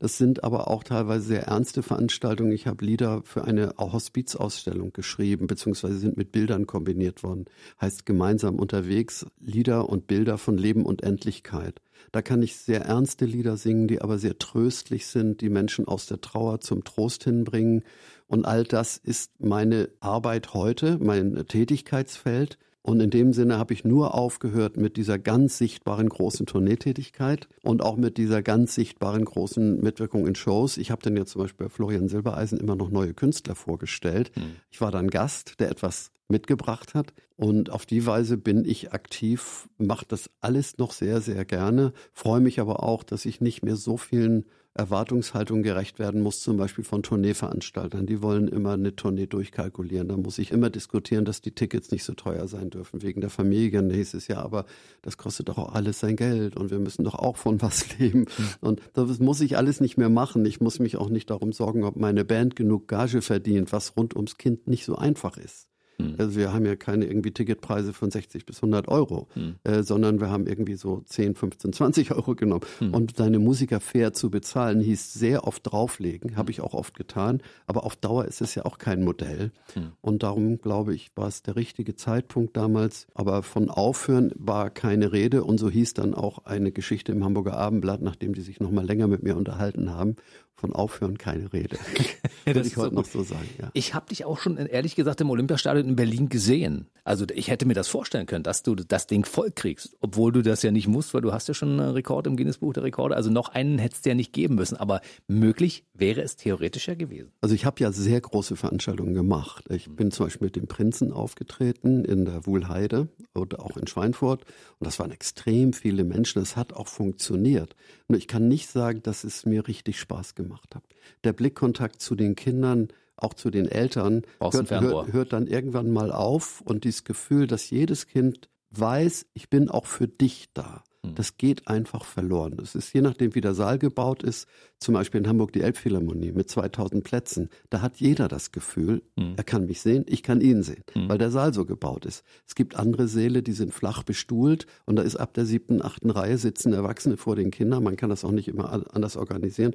Das sind aber auch teilweise sehr ernste Veranstaltungen. Ich habe Lieder für eine Hospizausstellung geschrieben, beziehungsweise sind mit Bildern kombiniert worden. Heißt gemeinsam unterwegs Lieder und Bilder von Leben und Endlichkeit. Da kann ich sehr ernste Lieder singen, die aber sehr tröstlich sind, die Menschen aus der Trauer zum Trost hinbringen. Und all das ist meine Arbeit heute, mein Tätigkeitsfeld. Und in dem Sinne habe ich nur aufgehört mit dieser ganz sichtbaren großen Tourneetätigkeit und auch mit dieser ganz sichtbaren großen Mitwirkung in Shows. Ich habe dann jetzt zum Beispiel bei Florian Silbereisen immer noch neue Künstler vorgestellt. Hm. Ich war dann Gast, der etwas mitgebracht hat. Und auf die Weise bin ich aktiv, mache das alles noch sehr, sehr gerne, freue mich aber auch, dass ich nicht mehr so vielen Erwartungshaltung gerecht werden muss, zum Beispiel von Tourneeveranstaltern. Die wollen immer eine Tournee durchkalkulieren. Da muss ich immer diskutieren, dass die Tickets nicht so teuer sein dürfen wegen der Familie nächstes Jahr. Aber das kostet doch auch alles sein Geld und wir müssen doch auch von was <laughs> leben. Und das muss ich alles nicht mehr machen. Ich muss mich auch nicht darum sorgen, ob meine Band genug Gage verdient, was rund ums Kind nicht so einfach ist. Hm. Also wir haben ja keine irgendwie Ticketpreise von 60 bis 100 Euro, hm. äh, sondern wir haben irgendwie so 10, 15, 20 Euro genommen. Hm. Und seine Musiker fair zu bezahlen, hieß sehr oft drauflegen, habe ich auch oft getan. Aber auf Dauer ist es ja auch kein Modell. Hm. Und darum glaube ich, war es der richtige Zeitpunkt damals. Aber von Aufhören war keine Rede. Und so hieß dann auch eine Geschichte im Hamburger Abendblatt, nachdem die sich nochmal länger mit mir unterhalten haben von Aufhören keine Rede. <laughs> Würde ich heute so noch so sagen. Ja. Ich habe dich auch schon ehrlich gesagt im Olympiastadion in Berlin gesehen. Also ich hätte mir das vorstellen können, dass du das Ding voll kriegst, obwohl du das ja nicht musst, weil du hast ja schon einen Rekord im Guinness-Buch der Rekorde. Also noch einen hättest du ja nicht geben müssen, aber möglich wäre es theoretisch ja gewesen. Also ich habe ja sehr große Veranstaltungen gemacht. Ich bin zum Beispiel mit dem Prinzen aufgetreten in der Wuhlheide oder auch in Schweinfurt und das waren extrem viele Menschen. Es hat auch funktioniert. Nur ich kann nicht sagen, dass es mir richtig Spaß gemacht habe. Der Blickkontakt zu den Kindern, auch zu den Eltern, hört, hört, hört dann irgendwann mal auf und dieses Gefühl, dass jedes Kind weiß, ich bin auch für dich da. Hm. Das geht einfach verloren. Das ist je nachdem, wie der Saal gebaut ist, zum Beispiel in Hamburg die Elbphilharmonie mit 2000 Plätzen. Da hat jeder das Gefühl, mhm. er kann mich sehen, ich kann ihn sehen, mhm. weil der Saal so gebaut ist. Es gibt andere Säle, die sind flach bestuhlt und da ist ab der siebten, achten Reihe sitzen Erwachsene vor den Kindern. Man kann das auch nicht immer anders organisieren.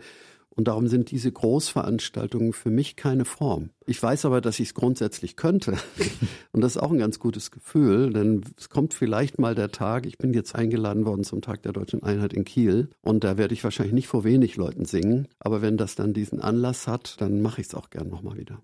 Und darum sind diese Großveranstaltungen für mich keine Form. Ich weiß aber, dass ich es grundsätzlich könnte. <laughs> Und das ist auch ein ganz gutes Gefühl, denn es kommt vielleicht mal der Tag, ich bin jetzt eingeladen worden zum Tag der deutschen Einheit in Kiel und da werde ich wahrscheinlich nicht vor wenig Leuten singen. Aber wenn das dann diesen Anlass hat, dann mache ich es auch gern nochmal wieder.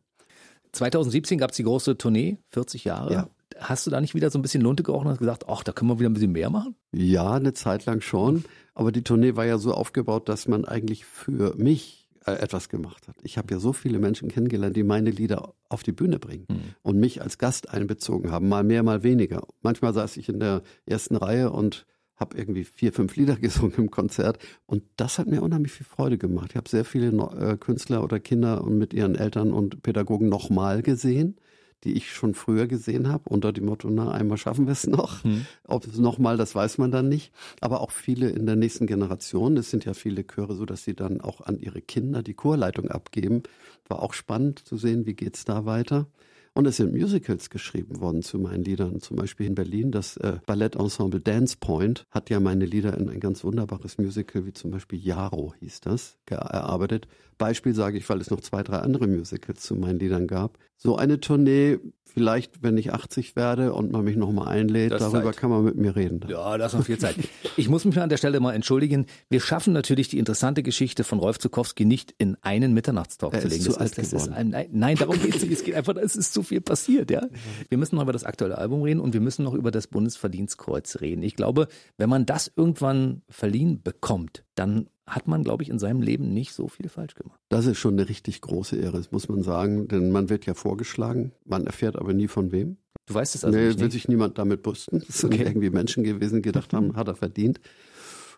2017 gab es die große Tournee, 40 Jahre. Ja. Hast du da nicht wieder so ein bisschen Lunte gerochen und gesagt, ach, da können wir wieder ein bisschen mehr machen? Ja, eine Zeit lang schon. Aber die Tournee war ja so aufgebaut, dass man eigentlich für mich äh, etwas gemacht hat. Ich habe ja so viele Menschen kennengelernt, die meine Lieder auf die Bühne bringen mhm. und mich als Gast einbezogen haben, mal mehr, mal weniger. Manchmal saß ich in der ersten Reihe und habe irgendwie vier, fünf Lieder <laughs> gesungen im Konzert und das hat mir unheimlich viel Freude gemacht. Ich habe sehr viele äh, Künstler oder Kinder und mit ihren Eltern und Pädagogen nochmal gesehen die ich schon früher gesehen habe, unter dem Motto, na, einmal schaffen wir es noch. Hm. Ob es nochmal, das weiß man dann nicht. Aber auch viele in der nächsten Generation, es sind ja viele Chöre so, dass sie dann auch an ihre Kinder die Chorleitung abgeben. War auch spannend zu sehen, wie geht's da weiter. Und es sind Musicals geschrieben worden zu meinen Liedern. Zum Beispiel in Berlin das äh, Ballettensemble Dance Point hat ja meine Lieder in ein ganz wunderbares Musical, wie zum Beispiel Jaro hieß das, erarbeitet. Beispiel sage ich, weil es noch zwei, drei andere Musicals zu meinen Liedern gab. So eine Tournee vielleicht, wenn ich 80 werde und man mich nochmal einlädt, das darüber Zeit. kann man mit mir reden. Ja, das ist noch viel Zeit. Ich muss mich an der Stelle mal entschuldigen. Wir schaffen natürlich die interessante Geschichte von Rolf Zukowski nicht in einen Mitternachtstalk er zu legen. Zu alt ist, das ist ein, nein, darum geht es nicht. Es geht einfach, es ist zu viel passiert, ja. Wir müssen noch über das aktuelle Album reden und wir müssen noch über das Bundesverdienstkreuz reden. Ich glaube, wenn man das irgendwann verliehen bekommt, dann hat man, glaube ich, in seinem Leben nicht so viel falsch gemacht. Das ist schon eine richtig große Ehre, das muss man sagen, denn man wird ja vorgeschlagen, man erfährt aber nie von wem. Du weißt es also nee, nicht? will sich niemand damit brüsten. Es sind okay. irgendwie Menschen gewesen, die gedacht haben, <laughs> hat er verdient.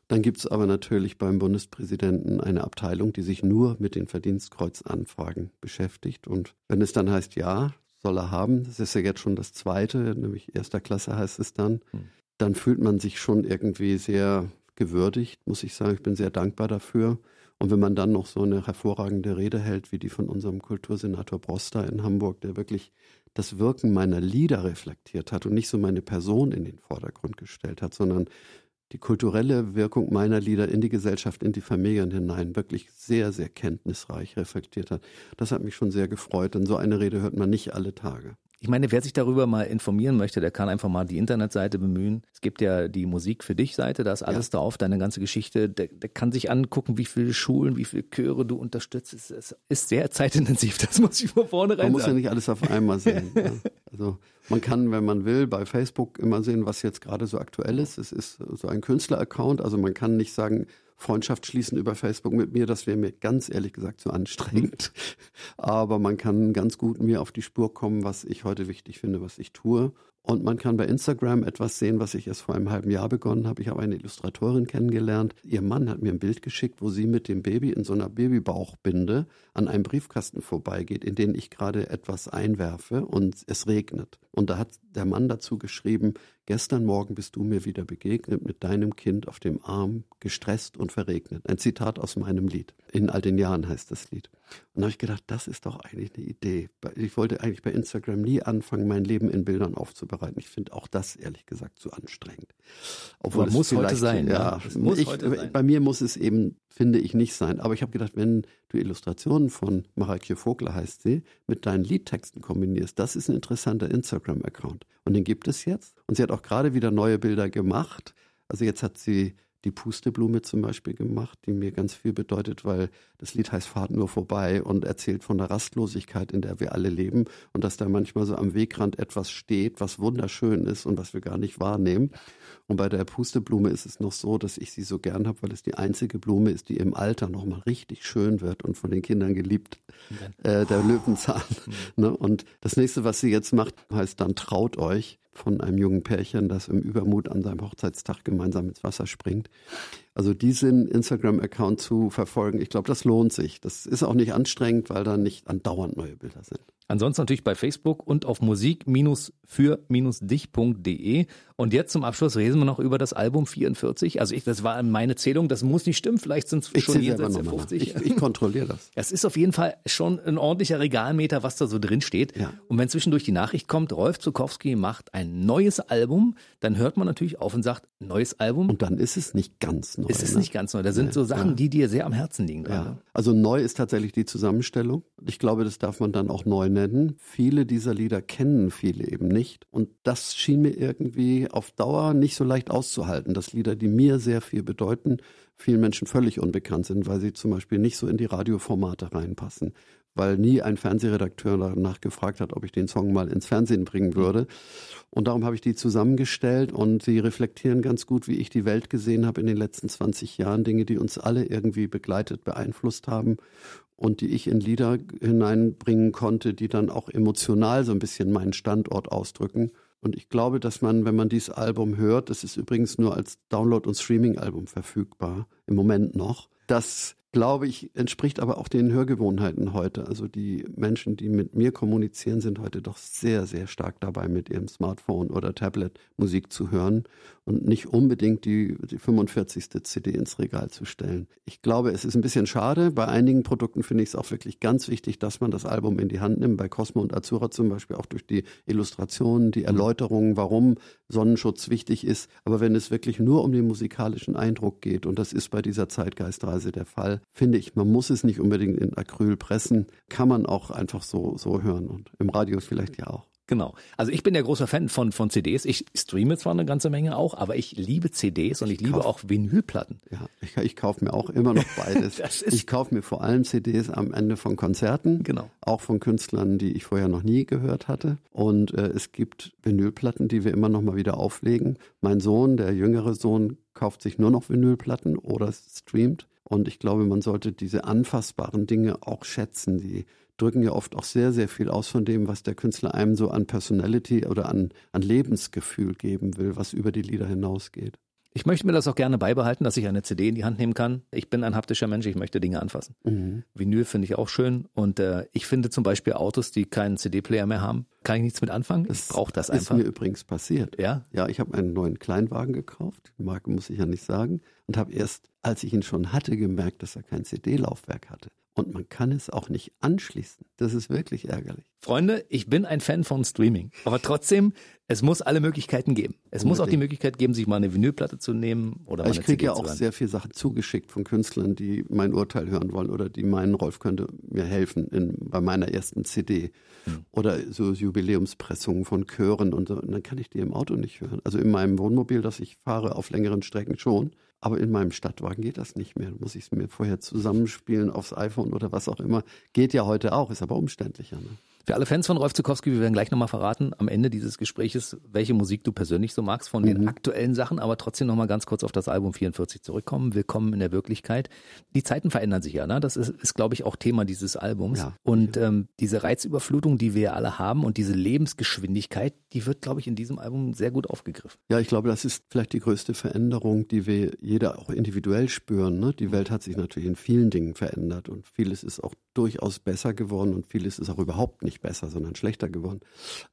Dann gibt es aber natürlich beim Bundespräsidenten eine Abteilung, die sich nur mit den Verdienstkreuzanfragen beschäftigt. Und wenn es dann heißt, ja, soll er haben, das ist ja jetzt schon das zweite, nämlich erster Klasse heißt es dann, hm. dann fühlt man sich schon irgendwie sehr gewürdigt, muss ich sagen. Ich bin sehr dankbar dafür. Und wenn man dann noch so eine hervorragende Rede hält, wie die von unserem Kultursenator Broster in Hamburg, der wirklich das Wirken meiner Lieder reflektiert hat und nicht so meine Person in den Vordergrund gestellt hat, sondern die kulturelle Wirkung meiner Lieder in die Gesellschaft, in die Familien hinein wirklich sehr, sehr kenntnisreich reflektiert hat. Das hat mich schon sehr gefreut, denn so eine Rede hört man nicht alle Tage. Ich meine, wer sich darüber mal informieren möchte, der kann einfach mal die Internetseite bemühen. Es gibt ja die Musik für dich Seite, da ist alles ja. drauf, deine ganze Geschichte. Der, der, kann sich angucken, wie viele Schulen, wie viele Chöre du unterstützt. Es, ist sehr zeitintensiv, <laughs> das muss ich von vornherein Man muss ja nicht alles auf einmal sehen. <laughs> ja. Also man kann, wenn man will, bei Facebook immer sehen, was jetzt gerade so aktuell ist. Es ist so ein Künstler-Account, also man kann nicht sagen, Freundschaft schließen über Facebook mit mir, das wäre mir ganz ehrlich gesagt zu anstrengend. <laughs> Aber man kann ganz gut mir auf die Spur kommen, was ich heute wichtig finde, was ich tue. Und man kann bei Instagram etwas sehen, was ich erst vor einem halben Jahr begonnen habe. Ich habe eine Illustratorin kennengelernt. Ihr Mann hat mir ein Bild geschickt, wo sie mit dem Baby in so einer Babybauchbinde an einem Briefkasten vorbeigeht, in den ich gerade etwas einwerfe und es regnet. Und da hat der Mann dazu geschrieben, gestern Morgen bist du mir wieder begegnet mit deinem Kind auf dem Arm, gestresst und verregnet. Ein Zitat aus meinem Lied. In all den Jahren heißt das Lied. Und da habe ich gedacht, das ist doch eigentlich eine Idee. Ich wollte eigentlich bei Instagram nie anfangen, mein Leben in Bildern aufzubereiten. Ich finde auch das ehrlich gesagt zu anstrengend. Obwohl Aber muss heute sein. Ja, ja. Muss ich, heute sein. Bei mir muss es eben, finde ich, nicht sein. Aber ich habe gedacht, wenn du Illustrationen von Mareike Vogler heißt sie, mit deinen Liedtexten kombinierst, das ist ein interessanter Instagram-Account. Und den gibt es jetzt. Und sie hat auch gerade wieder neue Bilder gemacht. Also jetzt hat sie die Pusteblume zum Beispiel gemacht, die mir ganz viel bedeutet, weil das Lied heißt Fahrt nur vorbei und erzählt von der Rastlosigkeit, in der wir alle leben und dass da manchmal so am Wegrand etwas steht, was wunderschön ist und was wir gar nicht wahrnehmen. Und bei der Pusteblume ist es noch so, dass ich sie so gern habe, weil es die einzige Blume ist, die im Alter nochmal richtig schön wird und von den Kindern geliebt. Äh, der Löwenzahn. Ne? Und das nächste, was sie jetzt macht, heißt dann Traut euch von einem jungen Pärchen, das im Übermut an seinem Hochzeitstag gemeinsam ins Wasser springt. Also diesen Instagram-Account zu verfolgen, ich glaube, das lohnt sich. Das ist auch nicht anstrengend, weil da nicht andauernd neue Bilder sind. Ansonsten natürlich bei Facebook und auf musik-für-dich.de. Und jetzt zum Abschluss reden wir noch über das Album 44. Also ich, das war meine Zählung, das muss nicht stimmen, vielleicht sind es schon jenseits der 50. Ich, ich kontrolliere das. <laughs> Es ist auf jeden Fall schon ein ordentlicher Regalmeter, was da so drin steht. Ja. Und wenn zwischendurch die Nachricht kommt, Rolf Zukowski macht ein neues Album, dann hört man natürlich auf und sagt, neues Album. Und dann ist es nicht ganz neu. Ist es ne? nicht ganz neu. Da sind so Sachen, ja. die dir sehr am Herzen liegen. Ja. Also neu ist tatsächlich die Zusammenstellung. Ich glaube, das darf man dann auch neu nennen. Viele dieser Lieder kennen viele eben nicht. Und das schien mir irgendwie auf Dauer nicht so leicht auszuhalten, dass Lieder, die mir sehr viel bedeuten, vielen Menschen völlig unbekannt sind, weil sie zum Beispiel nicht so in die Radioformate reinpassen, weil nie ein Fernsehredakteur danach gefragt hat, ob ich den Song mal ins Fernsehen bringen würde. Und darum habe ich die zusammengestellt und sie reflektieren ganz gut, wie ich die Welt gesehen habe in den letzten 20 Jahren, Dinge, die uns alle irgendwie begleitet, beeinflusst haben und die ich in Lieder hineinbringen konnte, die dann auch emotional so ein bisschen meinen Standort ausdrücken. Und ich glaube, dass man, wenn man dieses Album hört, das ist übrigens nur als Download- und Streaming-Album verfügbar, im Moment noch, dass glaube ich, entspricht aber auch den Hörgewohnheiten heute. Also die Menschen, die mit mir kommunizieren, sind heute doch sehr, sehr stark dabei, mit ihrem Smartphone oder Tablet Musik zu hören und nicht unbedingt die, die 45. CD ins Regal zu stellen. Ich glaube, es ist ein bisschen schade. Bei einigen Produkten finde ich es auch wirklich ganz wichtig, dass man das Album in die Hand nimmt. Bei Cosmo und Azura zum Beispiel auch durch die Illustrationen, die Erläuterungen, warum Sonnenschutz wichtig ist. Aber wenn es wirklich nur um den musikalischen Eindruck geht, und das ist bei dieser Zeitgeistreise der Fall, finde ich, man muss es nicht unbedingt in Acryl pressen, kann man auch einfach so, so hören und im Radio vielleicht ja auch. Genau. Also ich bin ja großer Fan von, von CDs. Ich streame zwar eine ganze Menge auch, aber ich liebe CDs und ich, ich liebe kauf, auch Vinylplatten. Ja, ich, ich kaufe mir auch immer noch beides. <laughs> ich kaufe mir vor allem CDs am Ende von Konzerten. Genau. Auch von Künstlern, die ich vorher noch nie gehört hatte. Und äh, es gibt Vinylplatten, die wir immer noch mal wieder auflegen. Mein Sohn, der jüngere Sohn, kauft sich nur noch Vinylplatten oder streamt. Und ich glaube, man sollte diese anfassbaren Dinge auch schätzen, die drücken ja oft auch sehr, sehr viel aus von dem, was der Künstler einem so an Personality oder an, an Lebensgefühl geben will, was über die Lieder hinausgeht. Ich möchte mir das auch gerne beibehalten, dass ich eine CD in die Hand nehmen kann. Ich bin ein haptischer Mensch, ich möchte Dinge anfassen. Mhm. Vinyl finde ich auch schön und äh, ich finde zum Beispiel Autos, die keinen CD-Player mehr haben, kann ich nichts mit anfangen. Das ich brauche das einfach. Das ist mir übrigens passiert. Ja? Ja, ich habe einen neuen Kleinwagen gekauft. Die Marke muss ich ja nicht sagen. Und habe erst, als ich ihn schon hatte, gemerkt, dass er kein CD-Laufwerk hatte und man kann es auch nicht anschließen. Das ist wirklich ärgerlich. Freunde, ich bin ein Fan von Streaming, aber trotzdem, es muss alle Möglichkeiten geben. Es Unbedingt. muss auch die Möglichkeit geben, sich mal eine Vinylplatte zu nehmen oder mal Ich kriege ja auch sehr viele Sachen zugeschickt von Künstlern, die mein Urteil hören wollen oder die meinen, Rolf könnte mir helfen in, bei meiner ersten CD hm. oder so Jubiläumspressungen von Chören und so. Und dann kann ich die im Auto nicht hören. Also in meinem Wohnmobil, das ich fahre auf längeren Strecken schon. Aber in meinem Stadtwagen geht das nicht mehr. Da muss ich es mir vorher zusammenspielen aufs iPhone oder was auch immer. Geht ja heute auch, ist aber umständlicher. Ne? Für alle Fans von Rolf Zukowski, wir werden gleich nochmal verraten, am Ende dieses Gespräches, welche Musik du persönlich so magst von mhm. den aktuellen Sachen, aber trotzdem nochmal ganz kurz auf das Album 44 zurückkommen. Willkommen in der Wirklichkeit. Die Zeiten verändern sich ja, ne? Das ist, ist glaube ich, auch Thema dieses Albums. Ja. Und ähm, diese Reizüberflutung, die wir alle haben und diese Lebensgeschwindigkeit, die wird, glaube ich, in diesem Album sehr gut aufgegriffen. Ja, ich glaube, das ist vielleicht die größte Veränderung, die wir jeder auch individuell spüren. Ne? Die Welt hat sich natürlich in vielen Dingen verändert und vieles ist auch durchaus besser geworden und vieles ist auch überhaupt nicht besser, sondern schlechter geworden.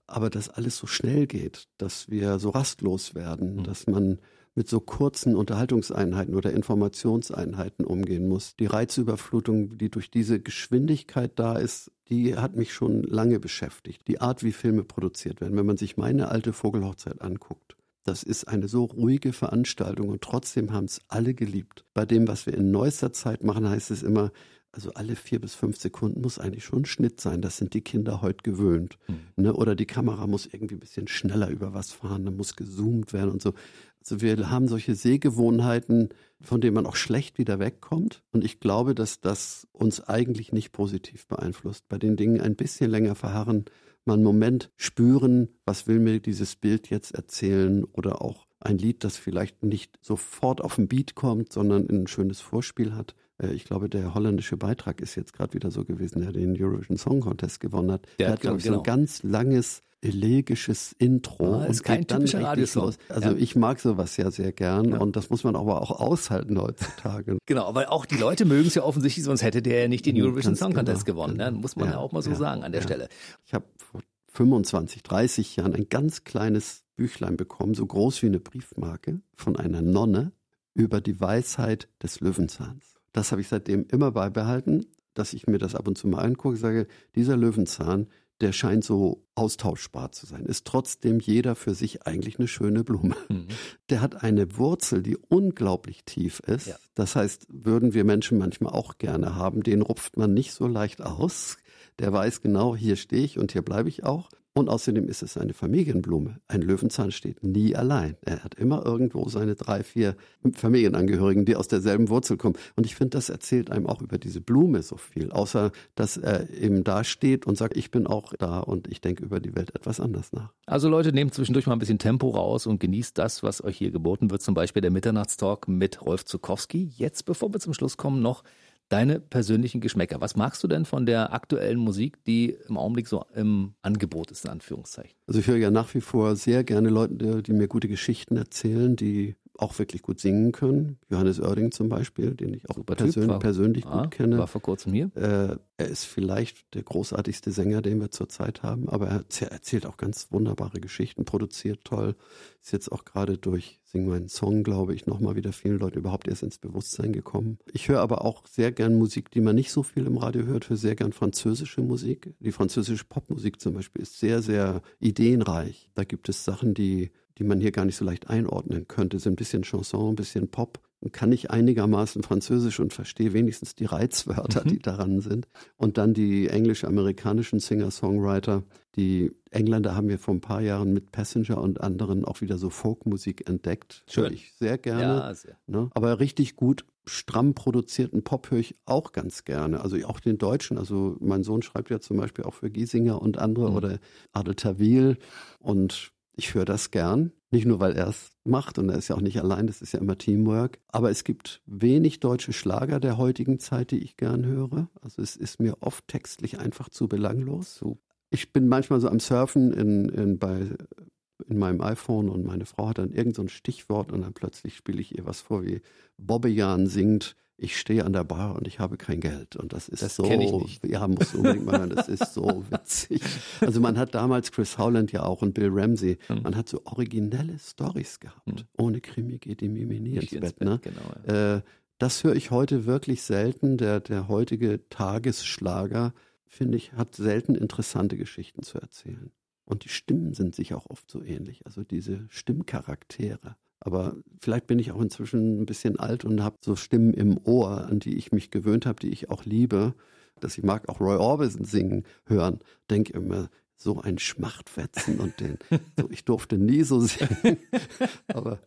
Aber dass alles so schnell geht, dass wir so rastlos werden, mhm. dass man mit so kurzen Unterhaltungseinheiten oder Informationseinheiten umgehen muss. Die Reizüberflutung, die durch diese Geschwindigkeit da ist, die hat mich schon lange beschäftigt. Die Art, wie Filme produziert werden. Wenn man sich meine alte Vogelhochzeit anguckt, das ist eine so ruhige Veranstaltung und trotzdem haben es alle geliebt. Bei dem, was wir in neuester Zeit machen, heißt es immer, also alle vier bis fünf Sekunden muss eigentlich schon ein Schnitt sein. Das sind die Kinder heute gewöhnt. Mhm. Ne? Oder die Kamera muss irgendwie ein bisschen schneller über was fahren, dann muss gezoomt werden und so. Also wir haben solche Sehgewohnheiten, von denen man auch schlecht wieder wegkommt. Und ich glaube, dass das uns eigentlich nicht positiv beeinflusst. Bei den Dingen ein bisschen länger verharren, mal einen Moment spüren, was will mir dieses Bild jetzt erzählen oder auch ein Lied, das vielleicht nicht sofort auf den Beat kommt, sondern ein schönes Vorspiel hat. Äh, ich glaube, der holländische Beitrag ist jetzt gerade wieder so gewesen, der den Eurovision Song Contest gewonnen hat. Der, der hat, glaube ich, genau. so ein ganz langes elegisches Intro ah, ist kein typischer Radiosong. Also ja. ich mag sowas ja sehr gern ja. und das muss man aber auch aushalten heutzutage. <laughs> genau, weil auch die Leute mögen es ja offensichtlich, sonst hätte der ja nicht den Eurovision Song Contest genau. gewonnen. Ne? Muss man ja, ja auch mal so sagen an der Stelle. Ich habe vor 25, 30 Jahren ein ganz kleines Büchlein bekommen, so groß wie eine Briefmarke, von einer Nonne über die Weisheit des Löwenzahns. Das habe ich seitdem immer beibehalten, dass ich mir das ab und zu mal angucke, sage, dieser Löwenzahn, der scheint so austauschbar zu sein, ist trotzdem jeder für sich eigentlich eine schöne Blume. Mhm. Der hat eine Wurzel, die unglaublich tief ist. Ja. Das heißt, würden wir Menschen manchmal auch gerne haben, den rupft man nicht so leicht aus. Der weiß genau, hier stehe ich und hier bleibe ich auch. Und außerdem ist es eine Familienblume. Ein Löwenzahn steht nie allein. Er hat immer irgendwo seine drei, vier Familienangehörigen, die aus derselben Wurzel kommen. Und ich finde, das erzählt einem auch über diese Blume so viel. Außer, dass er eben da steht und sagt, ich bin auch da und ich denke über die Welt etwas anders nach. Also Leute, nehmt zwischendurch mal ein bisschen Tempo raus und genießt das, was euch hier geboten wird. Zum Beispiel der Mitternachtstalk mit Rolf Zukowski. Jetzt, bevor wir zum Schluss kommen, noch deine persönlichen Geschmäcker. Was magst du denn von der aktuellen Musik, die im Augenblick so im Angebot ist, in Anführungszeichen? Also ich höre ja nach wie vor sehr gerne Leute, die mir gute Geschichten erzählen, die auch wirklich gut singen können. Johannes Oerding zum Beispiel, den ich auch persönlich, war, persönlich ah, gut kenne. War vor kurzem hier. Äh, er ist vielleicht der großartigste Sänger, den wir zurzeit haben, aber er erzählt auch ganz wunderbare Geschichten, produziert toll. Ist jetzt auch gerade durch Sing meinen Song, glaube ich, nochmal wieder vielen Leuten überhaupt erst ins Bewusstsein gekommen. Ich höre aber auch sehr gern Musik, die man nicht so viel im Radio hört, höre sehr gern französische Musik. Die französische Popmusik zum Beispiel ist sehr, sehr ideenreich. Da gibt es Sachen, die die man hier gar nicht so leicht einordnen könnte. So ein bisschen Chanson, ein bisschen Pop. Und kann ich einigermaßen Französisch und verstehe wenigstens die Reizwörter, mhm. die daran sind. Und dann die englisch-amerikanischen Singer-Songwriter. Die Engländer haben wir vor ein paar Jahren mit Passenger und anderen auch wieder so Folkmusik entdeckt. Schön. Höre ich sehr gerne. Ja, sehr. Ne? Aber richtig gut stramm produzierten Pop höre ich auch ganz gerne. Also auch den Deutschen. Also mein Sohn schreibt ja zum Beispiel auch für Giesinger und andere mhm. oder Adel Tawil. Und ich höre das gern. Nicht nur, weil er es macht und er ist ja auch nicht allein, das ist ja immer Teamwork. Aber es gibt wenig deutsche Schlager der heutigen Zeit, die ich gern höre. Also es ist mir oft textlich einfach zu belanglos. So. Ich bin manchmal so am Surfen in, in, bei, in meinem iPhone und meine Frau hat dann irgend so ein Stichwort und dann plötzlich spiele ich ihr was vor, wie Bobbejan singt ich stehe an der Bar und ich habe kein Geld. Und das ist das so, ja, muss unbedingt mal hören, das ist so <laughs> witzig. Also man hat damals Chris Howland ja auch und Bill Ramsey, mhm. man hat so originelle Stories gehabt. Mhm. Ohne Krimi geht die Mimi nie ins, ins Bett. Bett ne? genau, ja. äh, das höre ich heute wirklich selten. Der, der heutige Tagesschlager, finde ich, hat selten interessante Geschichten zu erzählen. Und die Stimmen sind sich auch oft so ähnlich. Also diese Stimmcharaktere. Aber vielleicht bin ich auch inzwischen ein bisschen alt und habe so Stimmen im Ohr, an die ich mich gewöhnt habe, die ich auch liebe. Dass ich mag auch Roy Orbison singen hören. Denke immer, so ein Schmachtfetzen und den, so, ich durfte nie so singen. <laughs> Aber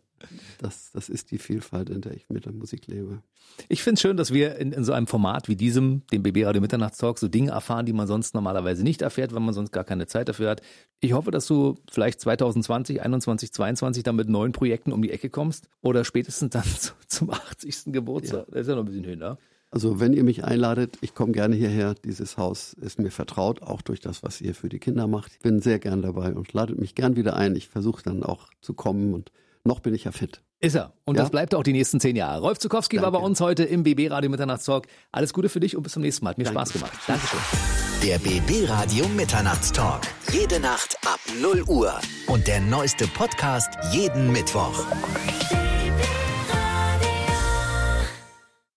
das, das ist die Vielfalt, in der ich mit der Musik lebe. Ich finde es schön, dass wir in, in so einem Format wie diesem, dem BB Radio Mitternachtstalk, so Dinge erfahren, die man sonst normalerweise nicht erfährt, wenn man sonst gar keine Zeit dafür hat. Ich hoffe, dass du vielleicht 2020, 21, 22 dann mit neuen Projekten um die Ecke kommst oder spätestens dann <laughs> zum 80. Geburtstag. Ja. Das ist ja noch ein bisschen hin, ne? Also wenn ihr mich einladet, ich komme gerne hierher. Dieses Haus ist mir vertraut, auch durch das, was ihr für die Kinder macht. Ich bin sehr gern dabei und ladet mich gern wieder ein. Ich versuche dann auch zu kommen und noch bin ich ja fit. Ist er. Und ja? das bleibt auch die nächsten zehn Jahre. Rolf Zukowski Danke. war bei uns heute im BB Radio Mitternachtstalk. Alles Gute für dich und bis zum nächsten Mal. Hat mir Danke. Spaß gemacht. Dankeschön. Der BB Radio Mitternachtstalk. Jede Nacht ab 0 Uhr. Und der neueste Podcast jeden Mittwoch.